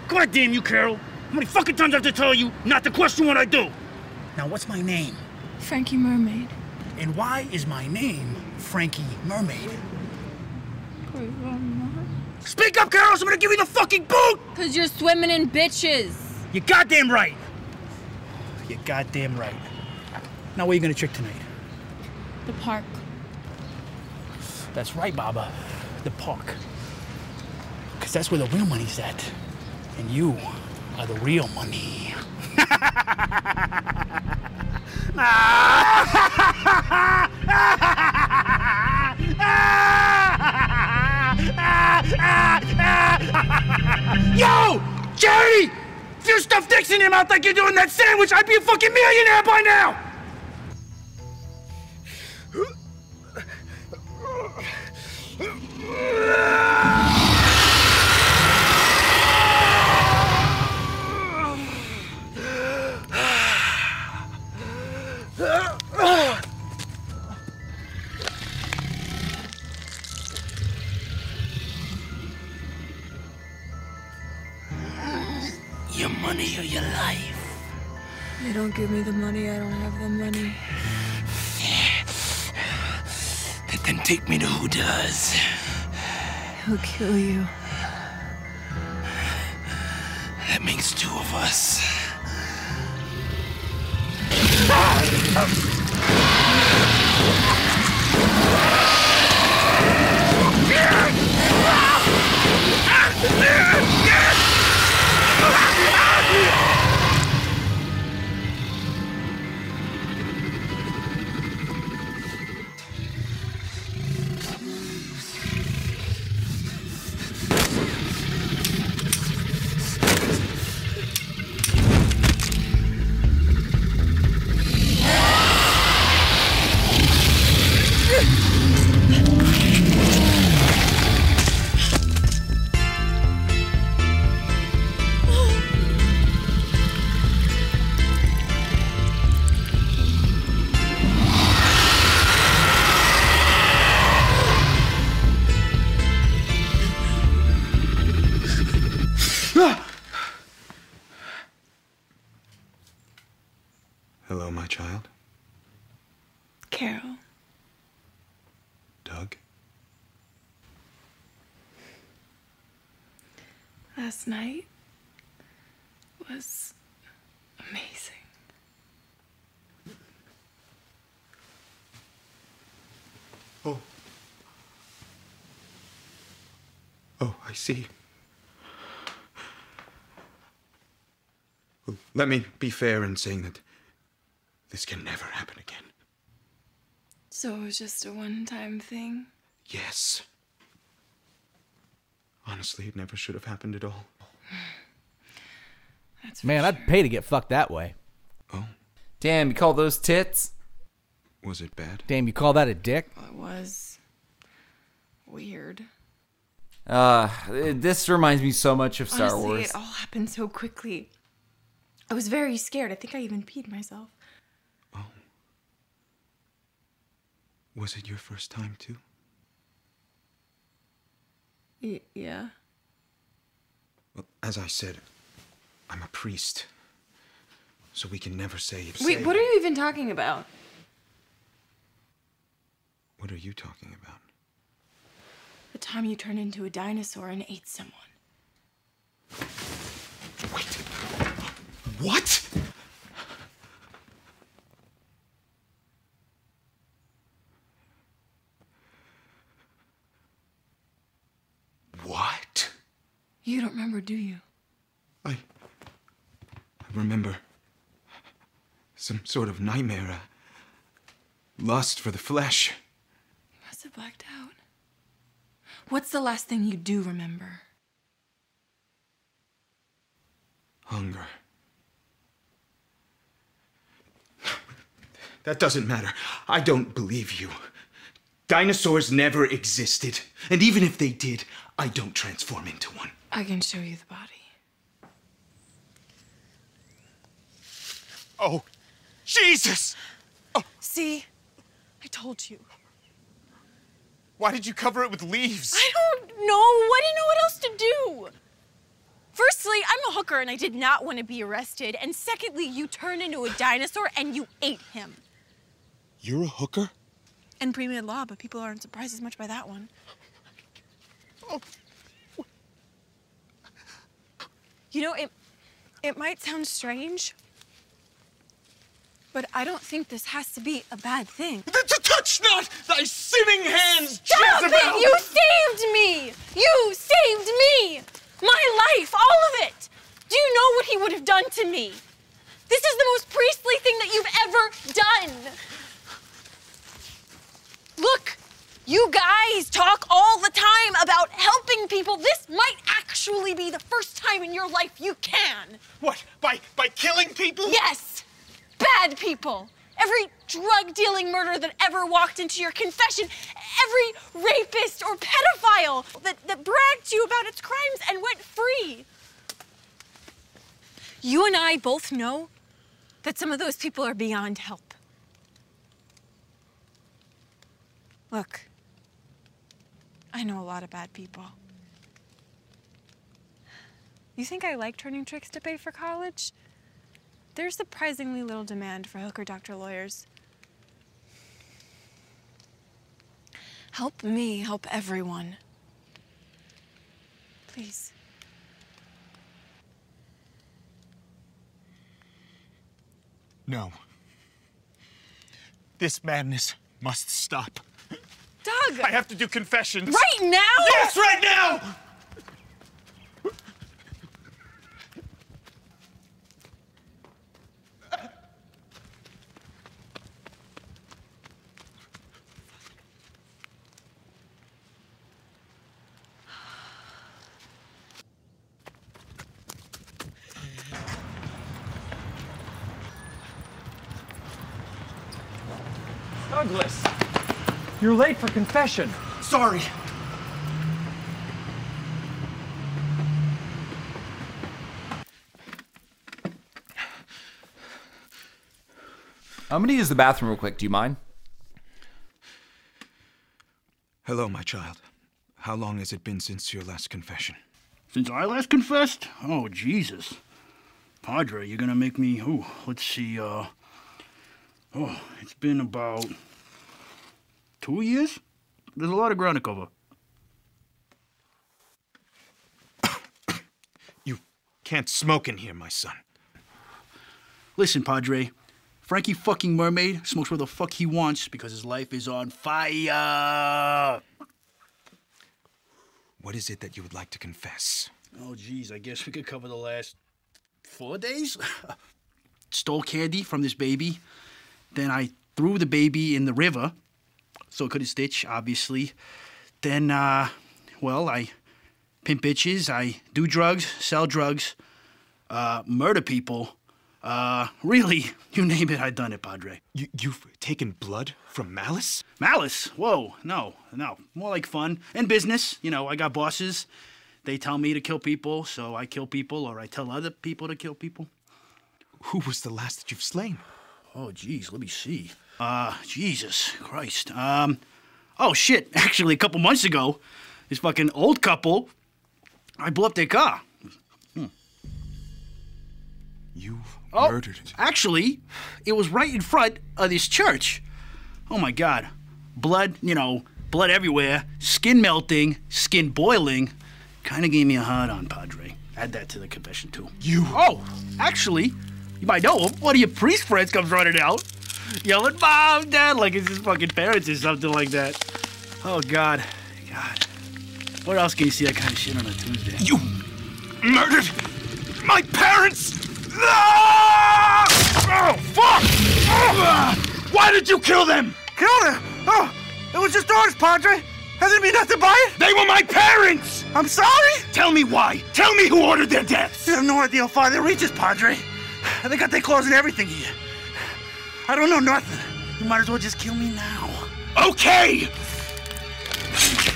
[SPEAKER 10] God damn you, Carol. How many fucking times I have to tell you not to question what I do? Now, what's my name?
[SPEAKER 7] Frankie Mermaid.
[SPEAKER 10] And why is my name Frankie Mermaid? Speak up, Carol, so I'm gonna give you the fucking boot!
[SPEAKER 9] Cause you're swimming in bitches.
[SPEAKER 10] You're goddamn right. You're goddamn right. Now, where you gonna trick tonight?
[SPEAKER 7] The park.
[SPEAKER 10] That's right, Baba. The park. Because that's where the real money's at. And you are the real money. Yo! Charity! If you stuff dicks in your mouth like you're doing that sandwich, I'd be a fucking millionaire by now! Your money or your life?
[SPEAKER 7] They don't give me the money, I don't have the money.
[SPEAKER 10] Then take me to who does.
[SPEAKER 7] He'll kill you.
[SPEAKER 10] That makes two of us.
[SPEAKER 4] Hello,
[SPEAKER 7] Last night,
[SPEAKER 11] was amazing.
[SPEAKER 4] Oh. Oh, I see. Well, let me be fair in saying that this can never happen again.
[SPEAKER 11] So it was just a one time thing?
[SPEAKER 4] Yes. Honestly, it never should have happened at all.
[SPEAKER 3] Man, I'd pay to get fucked that way. Oh.
[SPEAKER 2] Damn, you call those tits?
[SPEAKER 4] Was it bad?
[SPEAKER 3] Damn, you call that a dick?
[SPEAKER 11] It was weird.
[SPEAKER 2] Uh, this reminds me so much of Star
[SPEAKER 11] Honestly,
[SPEAKER 2] Wars.
[SPEAKER 11] it all happened so quickly. I was very scared. I think I even peed myself. Oh.
[SPEAKER 4] Was it your first time, too?
[SPEAKER 11] Y- yeah.
[SPEAKER 4] Well, as I said, I'm a priest. So we can never say it's.
[SPEAKER 11] Wait, what are you even talking about?
[SPEAKER 4] What are you talking about?
[SPEAKER 11] The time you turned into a dinosaur and ate someone.
[SPEAKER 4] Wait. What?
[SPEAKER 11] You don't remember, do you?
[SPEAKER 4] I I remember some sort of nightmare. A lust for the flesh.
[SPEAKER 11] You must have blacked out. What's the last thing you do remember?
[SPEAKER 4] Hunger. That doesn't matter. I don't believe you. Dinosaurs never existed. And even if they did, I don't transform into one.
[SPEAKER 11] I can show you the body.
[SPEAKER 4] Oh, Jesus! Oh.
[SPEAKER 11] See? I told you.
[SPEAKER 4] Why did you cover it with leaves?
[SPEAKER 9] I don't know. I didn't know what else to do. Firstly, I'm a hooker and I did not want to be arrested. And secondly, you turned into a dinosaur and you ate him.
[SPEAKER 4] You're a hooker?
[SPEAKER 11] And pre-made law, but people aren't surprised as much by that one. Oh. You know, it it might sound strange, but I don't think this has to be a bad thing.
[SPEAKER 4] To touch not thy sinning hands,
[SPEAKER 9] Stop
[SPEAKER 4] Jezebel!
[SPEAKER 9] it! You saved me! You saved me! My life, all of it! Do you know what he would have done to me? This is the most priestly thing that you've ever done! Look, you guys talk all the time about helping people. This might actually be the first time in your life you can.
[SPEAKER 4] What? By by killing people?
[SPEAKER 9] Yes! Bad people! Every drug dealing murderer that ever walked into your confession, every rapist or pedophile that, that bragged to you about its crimes and went free. You and I both know that some of those people are beyond help. Look, I know a lot of bad people. You think I like turning tricks to pay for college? There's surprisingly little demand for hooker doctor lawyers. Help me help everyone. Please.
[SPEAKER 12] No. This madness must stop.
[SPEAKER 9] Doug!
[SPEAKER 12] I have to do confessions.
[SPEAKER 9] Right now?
[SPEAKER 12] Yes, right now!
[SPEAKER 6] Douglas! You're late for confession.
[SPEAKER 12] Sorry.
[SPEAKER 2] I'm gonna use the bathroom real quick. Do you mind?
[SPEAKER 4] Hello, my child. How long has it been since your last confession?
[SPEAKER 10] Since I last confessed? Oh, Jesus. Padre, you're gonna make me. Oh, let's see, uh. Oh, it's been about. Two years? There's a lot of ground to cover.
[SPEAKER 12] You can't smoke in here, my son.
[SPEAKER 10] Listen, Padre. Frankie fucking Mermaid smokes where the fuck he wants because his life is on fire.
[SPEAKER 4] What is it that you would like to confess?
[SPEAKER 10] Oh, geez, I guess we could cover the last four days. Stole candy from this baby. Then I threw the baby in the river so I couldn't stitch, obviously. Then, uh, well, I pimp bitches, I do drugs, sell drugs, uh, murder people. Uh, really, you name it, I've done it, Padre.
[SPEAKER 4] You, you've taken blood from Malice?
[SPEAKER 10] Malice? Whoa, no, no. More like fun and business. You know, I got bosses. They tell me to kill people, so I kill people, or I tell other people to kill people.
[SPEAKER 4] Who was the last that you've slain?
[SPEAKER 10] Oh, geez, let me see. Uh, Jesus Christ. Um, oh shit. Actually, a couple months ago, this fucking old couple, I blew up their car. Hmm.
[SPEAKER 4] You
[SPEAKER 10] Oh,
[SPEAKER 4] murdered.
[SPEAKER 10] Actually, it was right in front of this church. Oh my God. Blood, you know, blood everywhere, skin melting, skin boiling. Kind of gave me a hard on, Padre. Add that to the confession, too.
[SPEAKER 4] You.
[SPEAKER 10] Oh, actually, you might know him. One of your priest friends comes running out, yelling, Mom, Dad, like it's his fucking parents or something like that. Oh, God. God. Where else can you see that kind of shit on a Tuesday?
[SPEAKER 12] You murdered my parents! Ah! Oh, fuck! Ah! Why did you kill them?
[SPEAKER 10] Kill them? Oh, it was just orders, Padre. Hasn't been nothing by it?
[SPEAKER 12] They were my parents!
[SPEAKER 10] I'm sorry?
[SPEAKER 12] Tell me why. Tell me who ordered their deaths.
[SPEAKER 10] You have no idea how far they reaches, Padre. They got their claws and everything here. I don't know nothing. You might as well just kill me now.
[SPEAKER 12] Okay!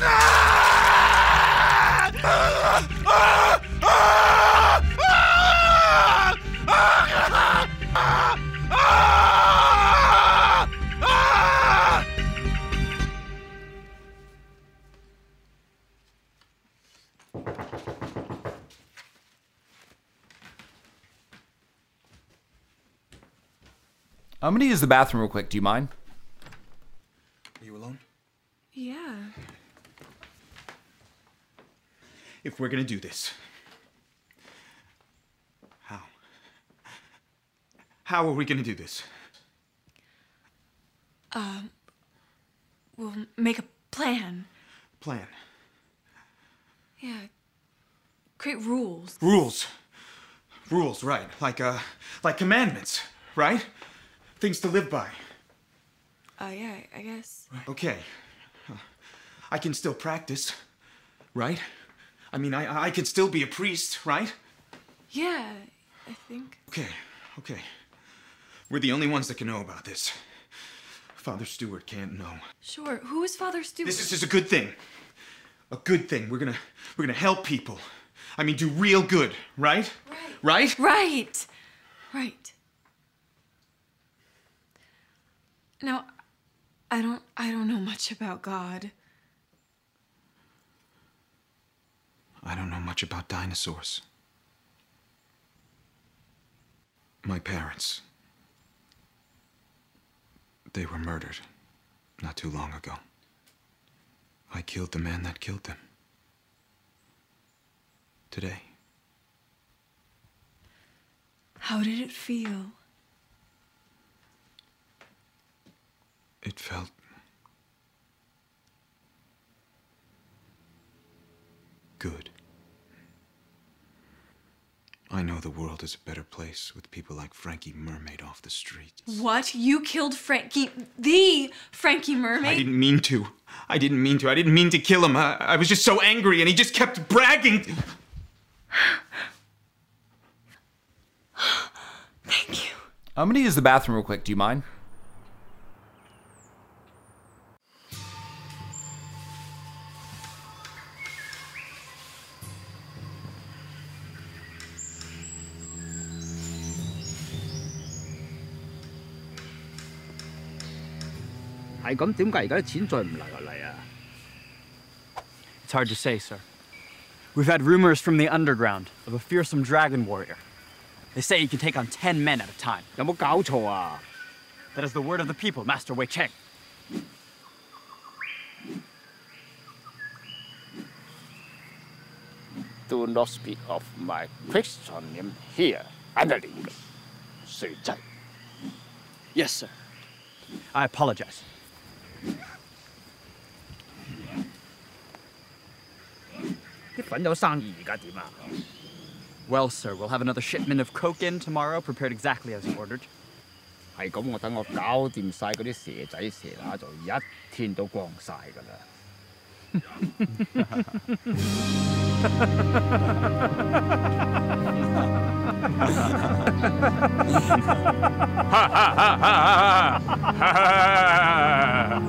[SPEAKER 12] Ah! Ah! Ah!
[SPEAKER 2] I'm gonna use the bathroom real quick. Do you mind?
[SPEAKER 4] Are you alone?
[SPEAKER 11] Yeah.
[SPEAKER 4] If we're gonna do this, how? How are we gonna do this?
[SPEAKER 11] Um, we'll make a plan.
[SPEAKER 4] Plan.
[SPEAKER 11] Yeah. Create rules.
[SPEAKER 4] Rules. Rules, right? Like uh, like commandments, right? Things to live by.
[SPEAKER 11] Uh, yeah, I guess.
[SPEAKER 4] Okay. I can still practice, right? I mean, I I can still be a priest, right?
[SPEAKER 11] Yeah, I think.
[SPEAKER 4] Okay, okay. We're the only ones that can know about this. Father Stewart can't know.
[SPEAKER 11] Sure. Who is Father Stewart?
[SPEAKER 4] This is just a good thing. A good thing. We're gonna we're gonna help people. I mean, do real good, right? Right. Right.
[SPEAKER 11] Right. Right. Now, I don't I don't know much about God.
[SPEAKER 4] I don't know much about dinosaurs. My parents. They were murdered not too long ago. I killed the man that killed them. Today.
[SPEAKER 11] How did it feel?
[SPEAKER 4] It felt. good. I know the world is a better place with people like Frankie Mermaid off the streets.
[SPEAKER 11] What? You killed Frankie, the Frankie Mermaid?
[SPEAKER 4] I didn't mean to. I didn't mean to. I didn't mean to kill him. I, I was just so angry and he just kept bragging.
[SPEAKER 11] Thank you.
[SPEAKER 2] I'm gonna use the bathroom real quick. Do you mind?
[SPEAKER 13] 系咁，点解而家啲钱再唔嚟啊嚟啊？
[SPEAKER 14] It's hard to say, sir. We've had rumors from the underground of a fearsome dragon warrior. They say he can take on 10 men at a time.
[SPEAKER 13] 有冇搞错啊？
[SPEAKER 14] That is the word of the people, Master Wei Cheng.
[SPEAKER 13] do not speak of my Christian name here, underling. 水仔。
[SPEAKER 14] Yes, sir. I apologize.
[SPEAKER 13] 啲粉有生意而家点啊？
[SPEAKER 14] Well, sir, we'll have another shipment of coke in tomorrow, prepared exactly as you ordered.
[SPEAKER 13] 系咁，我等我搞掂晒嗰啲蛇仔蛇乸，就一天都光晒㗎啦。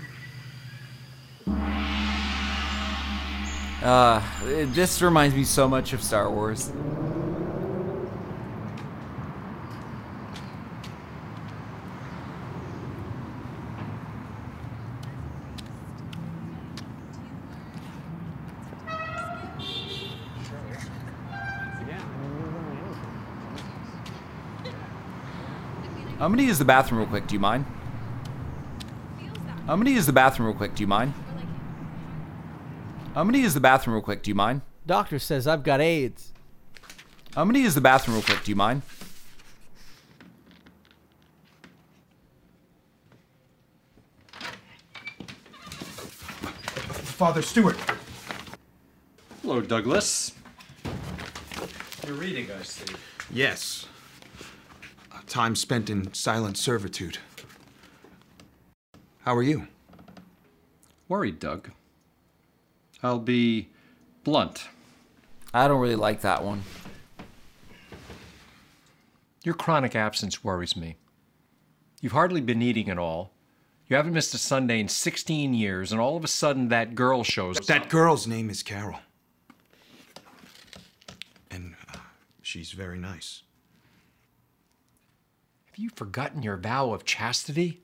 [SPEAKER 2] Uh, this reminds me so much of Star Wars. I'm gonna use the bathroom real quick. Do you mind? I'm gonna use the bathroom real quick. Do you mind? I'm gonna use the bathroom real quick. Do you mind?
[SPEAKER 3] Doctor says I've got AIDS.
[SPEAKER 2] I'm gonna use the bathroom real quick. Do you mind?
[SPEAKER 4] Father Stewart.
[SPEAKER 6] Hello, Douglas. You're reading, I see.
[SPEAKER 4] Yes. A time spent in silent servitude. How are you?
[SPEAKER 6] Worried, Doug. I'll be blunt.
[SPEAKER 2] I don't really like that one.
[SPEAKER 6] Your chronic absence worries me. You've hardly been eating at all. You haven't missed a Sunday in 16 years, and all of a sudden that girl shows up.
[SPEAKER 4] That girl's name is Carol. And uh, she's very nice.
[SPEAKER 6] Have you forgotten your vow of chastity?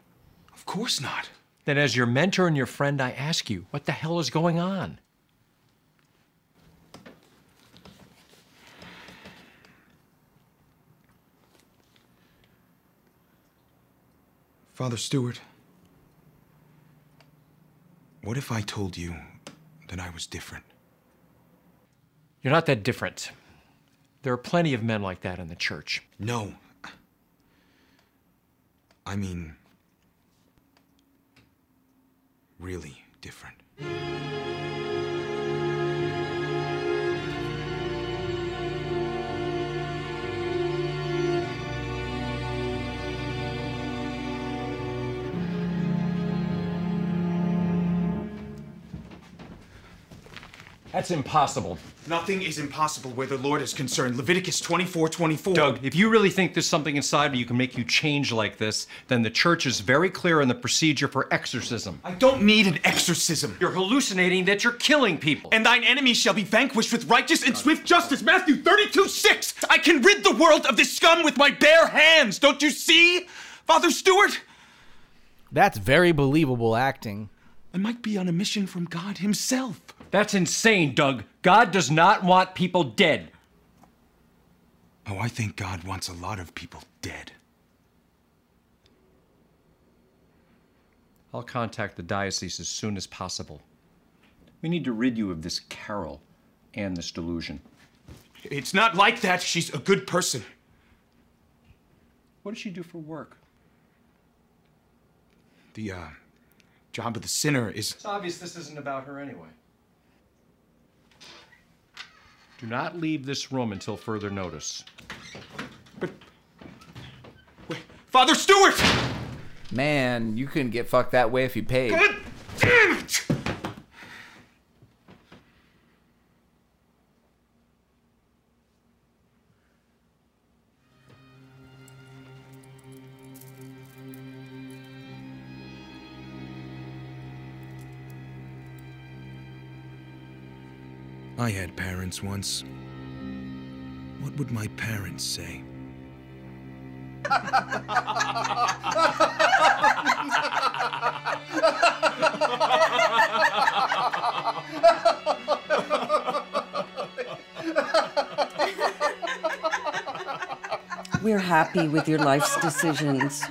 [SPEAKER 4] Of course not.
[SPEAKER 6] Then, as your mentor and your friend, I ask you, what the hell is going on?
[SPEAKER 4] Father Stewart, what if I told you that I was different?
[SPEAKER 6] You're not that different. There are plenty of men like that in the church.
[SPEAKER 4] No. I mean, really different.
[SPEAKER 6] That's impossible.
[SPEAKER 4] Nothing is impossible where the Lord is concerned. Leviticus 24 24.
[SPEAKER 6] Doug, if you really think there's something inside of you can make you change like this, then the church is very clear on the procedure for exorcism.
[SPEAKER 4] I don't need an exorcism.
[SPEAKER 6] You're hallucinating that you're killing people.
[SPEAKER 4] And thine enemies shall be vanquished with righteous and swift justice. Matthew 32 6. I can rid the world of this scum with my bare hands. Don't you see, Father Stewart?
[SPEAKER 3] That's very believable acting.
[SPEAKER 4] I might be on a mission from God Himself.
[SPEAKER 6] That's insane, Doug. God does not want people dead.
[SPEAKER 4] Oh, I think God wants a lot of people dead.
[SPEAKER 6] I'll contact the diocese as soon as possible. We need to rid you of this Carol and this delusion.
[SPEAKER 4] It's not like that. She's a good person.
[SPEAKER 6] What does she do for work?
[SPEAKER 4] The uh, job of the sinner is.
[SPEAKER 6] It's obvious this isn't about her anyway. Do not leave this room until further notice. But.
[SPEAKER 4] Wait, Father Stewart!
[SPEAKER 2] Man, you couldn't get fucked that way if you paid.
[SPEAKER 4] God damn it!
[SPEAKER 5] Had parents once. What would my parents say?
[SPEAKER 15] We're happy with your life's decisions.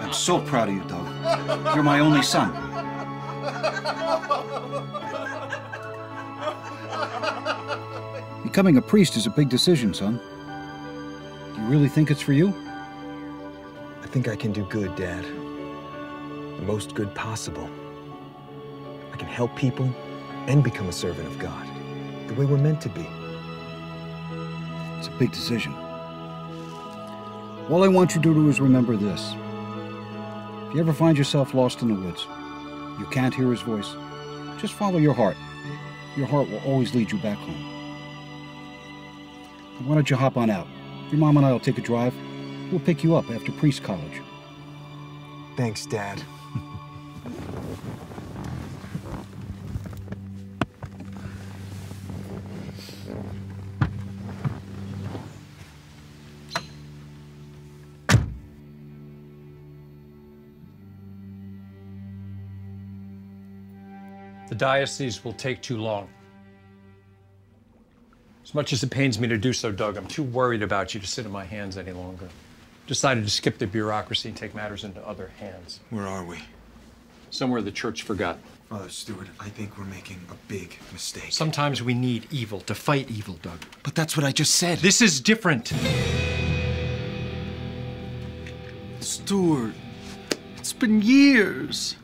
[SPEAKER 16] I'm so proud of you, Doug. You're my only son. Becoming a priest is a big decision, son. Do you really think it's for you?
[SPEAKER 4] I think I can do good, Dad. The most good possible. I can help people and become a servant of God, the way we're meant to be.
[SPEAKER 16] It's a big decision. All I want you to do is remember this. If you ever find yourself lost in the woods, you can't hear his voice, just follow your heart. Your heart will always lead you back home. Why don't you hop on out? Your mom and I will take a drive. We'll pick you up after priest college.
[SPEAKER 4] Thanks, Dad.
[SPEAKER 6] The diocese will take too long. As much as it pains me to do so, Doug, I'm too worried about you to sit in my hands any longer. Decided to skip the bureaucracy and take matters into other hands.
[SPEAKER 4] Where are we?
[SPEAKER 6] Somewhere the church forgot.
[SPEAKER 4] Father Stewart, I think we're making a big mistake.
[SPEAKER 6] Sometimes we need evil to fight evil, Doug.
[SPEAKER 4] But that's what I just said.
[SPEAKER 6] This is different.
[SPEAKER 16] Stewart, it's been years.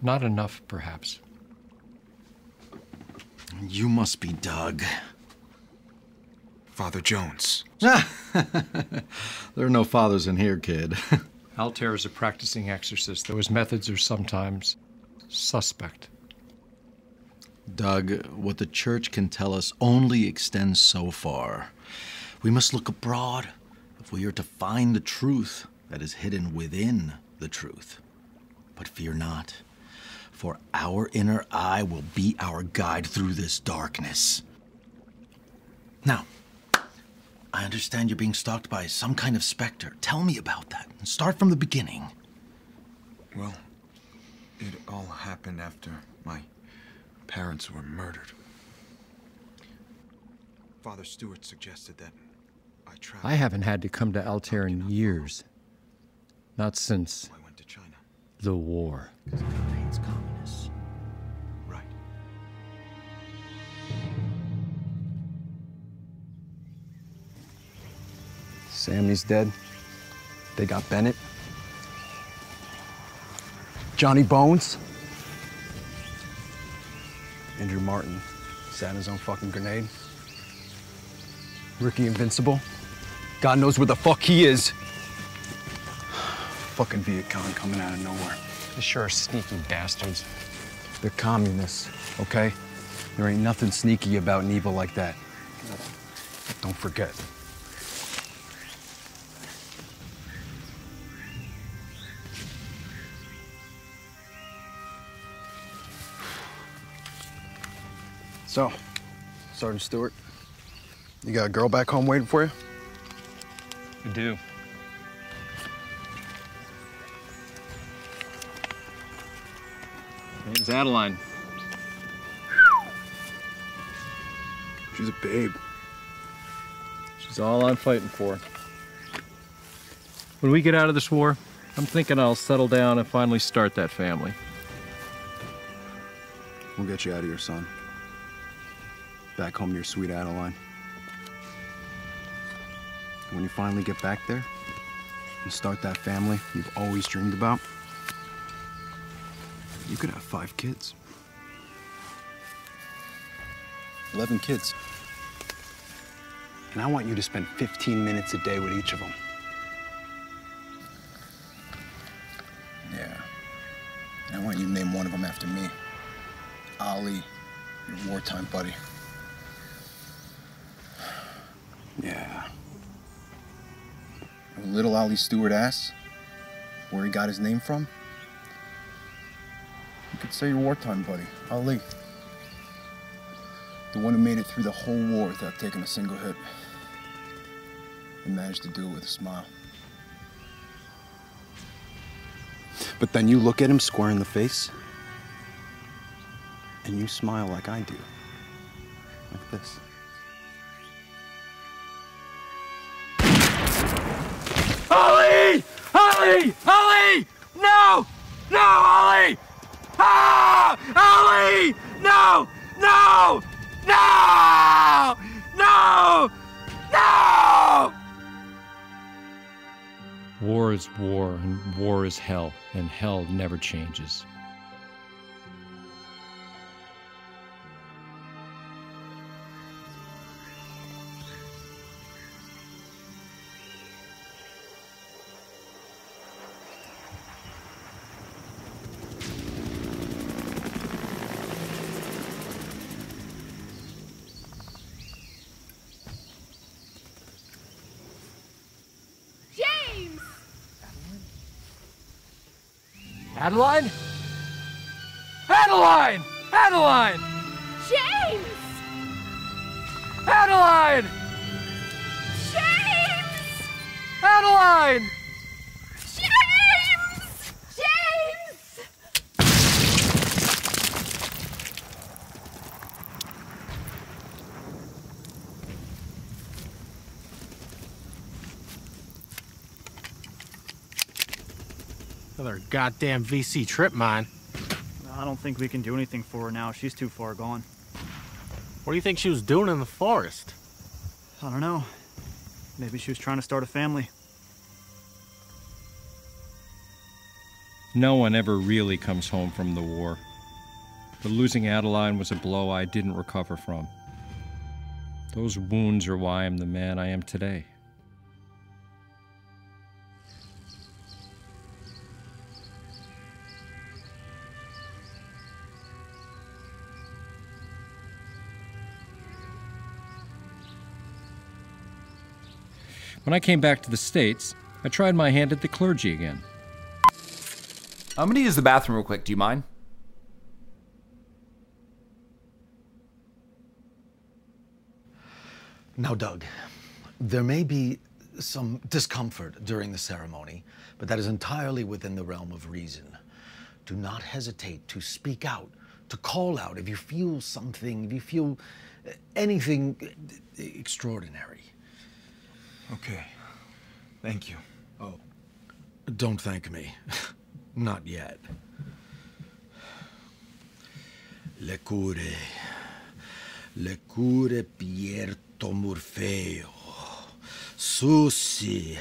[SPEAKER 6] Not enough, perhaps.
[SPEAKER 16] You must be Doug.
[SPEAKER 4] Father Jones.
[SPEAKER 17] there are no fathers in here, kid.
[SPEAKER 6] Altair is a practicing exorcist, though his methods are sometimes suspect.
[SPEAKER 17] Doug, what the church can tell us only extends so far. We must look abroad if we are to find the truth that is hidden within the truth. But fear not, for our inner eye will be our guide through this darkness. Now, I understand you're being stalked by some kind of specter. Tell me about that and start from the beginning.
[SPEAKER 4] Well, it all happened after my parents were murdered. Father Stewart suggested that I travel.
[SPEAKER 6] I haven't had to come to Altair in years. Not since the war.
[SPEAKER 18] Sammy's dead. They got Bennett. Johnny Bones. Andrew Martin sat his own fucking grenade. Ricky Invincible. God knows where the fuck he is. fucking Viet Cong coming out of nowhere.
[SPEAKER 10] They sure are sneaky bastards.
[SPEAKER 18] They're communists, okay? There ain't nothing sneaky about an evil like that. Don't forget. So, Sergeant Stewart, you got a girl back home waiting for you?
[SPEAKER 6] I do. Name's Adeline.
[SPEAKER 18] She's a babe.
[SPEAKER 6] She's all I'm fighting for. When we get out of this war, I'm thinking I'll settle down and finally start that family.
[SPEAKER 18] We'll get you out of here, son. Back home to your sweet Adeline. And when you finally get back there and start that family you've always dreamed about, you could have five kids. Eleven kids. And I want you to spend 15 minutes a day with each of them.
[SPEAKER 16] Yeah. And I want you to name one of them after me. Ali, your wartime buddy.
[SPEAKER 18] Yeah.
[SPEAKER 16] Little Ali Stewart asks where he got his name from, you could say your wartime buddy, Ali.
[SPEAKER 5] The one who made it through the whole war without taking a single hit. And managed to do it with a smile. But then you look at him square in the face, and you smile like I do. Like this.
[SPEAKER 12] Ollie! Ollie! No! No, Ollie! Ah! Ollie! No! No! No! No! No!
[SPEAKER 6] War is war, and war is hell, and hell never changes. Adeline?
[SPEAKER 19] Another goddamn VC trip mine.
[SPEAKER 20] I don't think we can do anything for her now. She's too far gone.
[SPEAKER 19] What do you think she was doing in the forest?
[SPEAKER 20] I don't know. Maybe she was trying to start a family.
[SPEAKER 6] No one ever really comes home from the war. But losing Adeline was a blow I didn't recover from. Those wounds are why I'm the man I am today. When I came back to the States, I tried my hand at the clergy again.
[SPEAKER 2] I'm gonna use the bathroom real quick. Do you mind?
[SPEAKER 17] Now, Doug, there may be some discomfort during the ceremony, but that is entirely within the realm of reason. Do not hesitate to speak out, to call out if you feel something, if you feel anything extraordinary.
[SPEAKER 5] Okay. Thank you.
[SPEAKER 17] Oh. Don't thank me. Not yet. Le cure. Le cure Pierto Morfeo. Susie.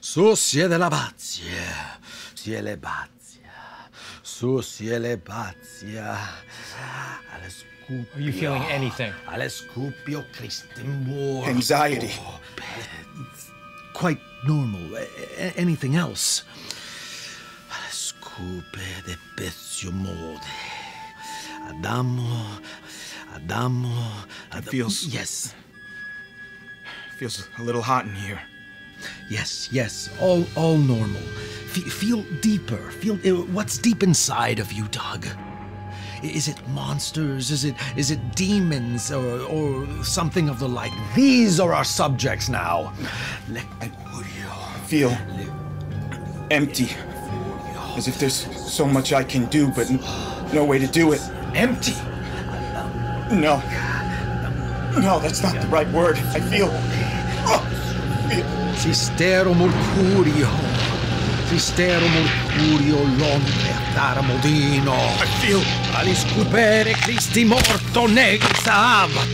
[SPEAKER 17] Susie della Bazia. Sie le Bazia. Susie le
[SPEAKER 19] Are you feeling anything?
[SPEAKER 17] Alle scupio Christi morto.
[SPEAKER 5] Anxiety.
[SPEAKER 17] Quite normal. A- a- anything else? Scupe de pezio mode. Adamo. Adamo. Ad-
[SPEAKER 5] feels-
[SPEAKER 17] Yes.
[SPEAKER 5] Feels a little hot in here.
[SPEAKER 17] Yes, yes. All, all normal. Fe- feel deeper. Feel uh, what's deep inside of you, Doug. Is it monsters? Is it is it demons or or something of the like? These are our subjects now.
[SPEAKER 5] Feel empty. As if there's so much I can do, but no way to do it.
[SPEAKER 17] Empty?
[SPEAKER 5] No. No, that's not the right word. I feel.
[SPEAKER 17] Sistero Mercurio. Sistero Mercurio Londre Tara Modino. I
[SPEAKER 5] feel.
[SPEAKER 17] Aliscupere Christi morto negri sabato.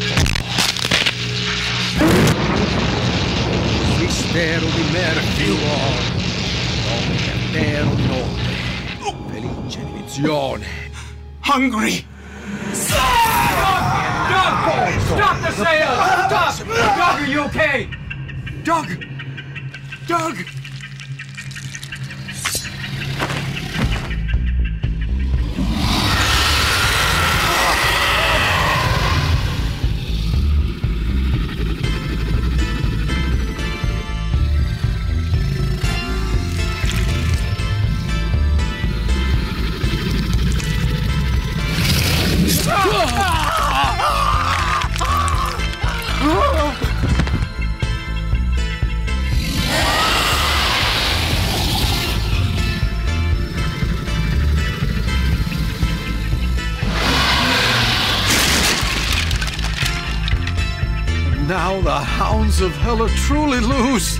[SPEAKER 17] Sistero di Mercurio. Nome etero nome. Felice divisione.
[SPEAKER 5] Hungry.
[SPEAKER 12] Doug! Stop the seance! Stop! Doug, are you okay?
[SPEAKER 5] Doug! Doug!
[SPEAKER 17] Of hell are truly loose.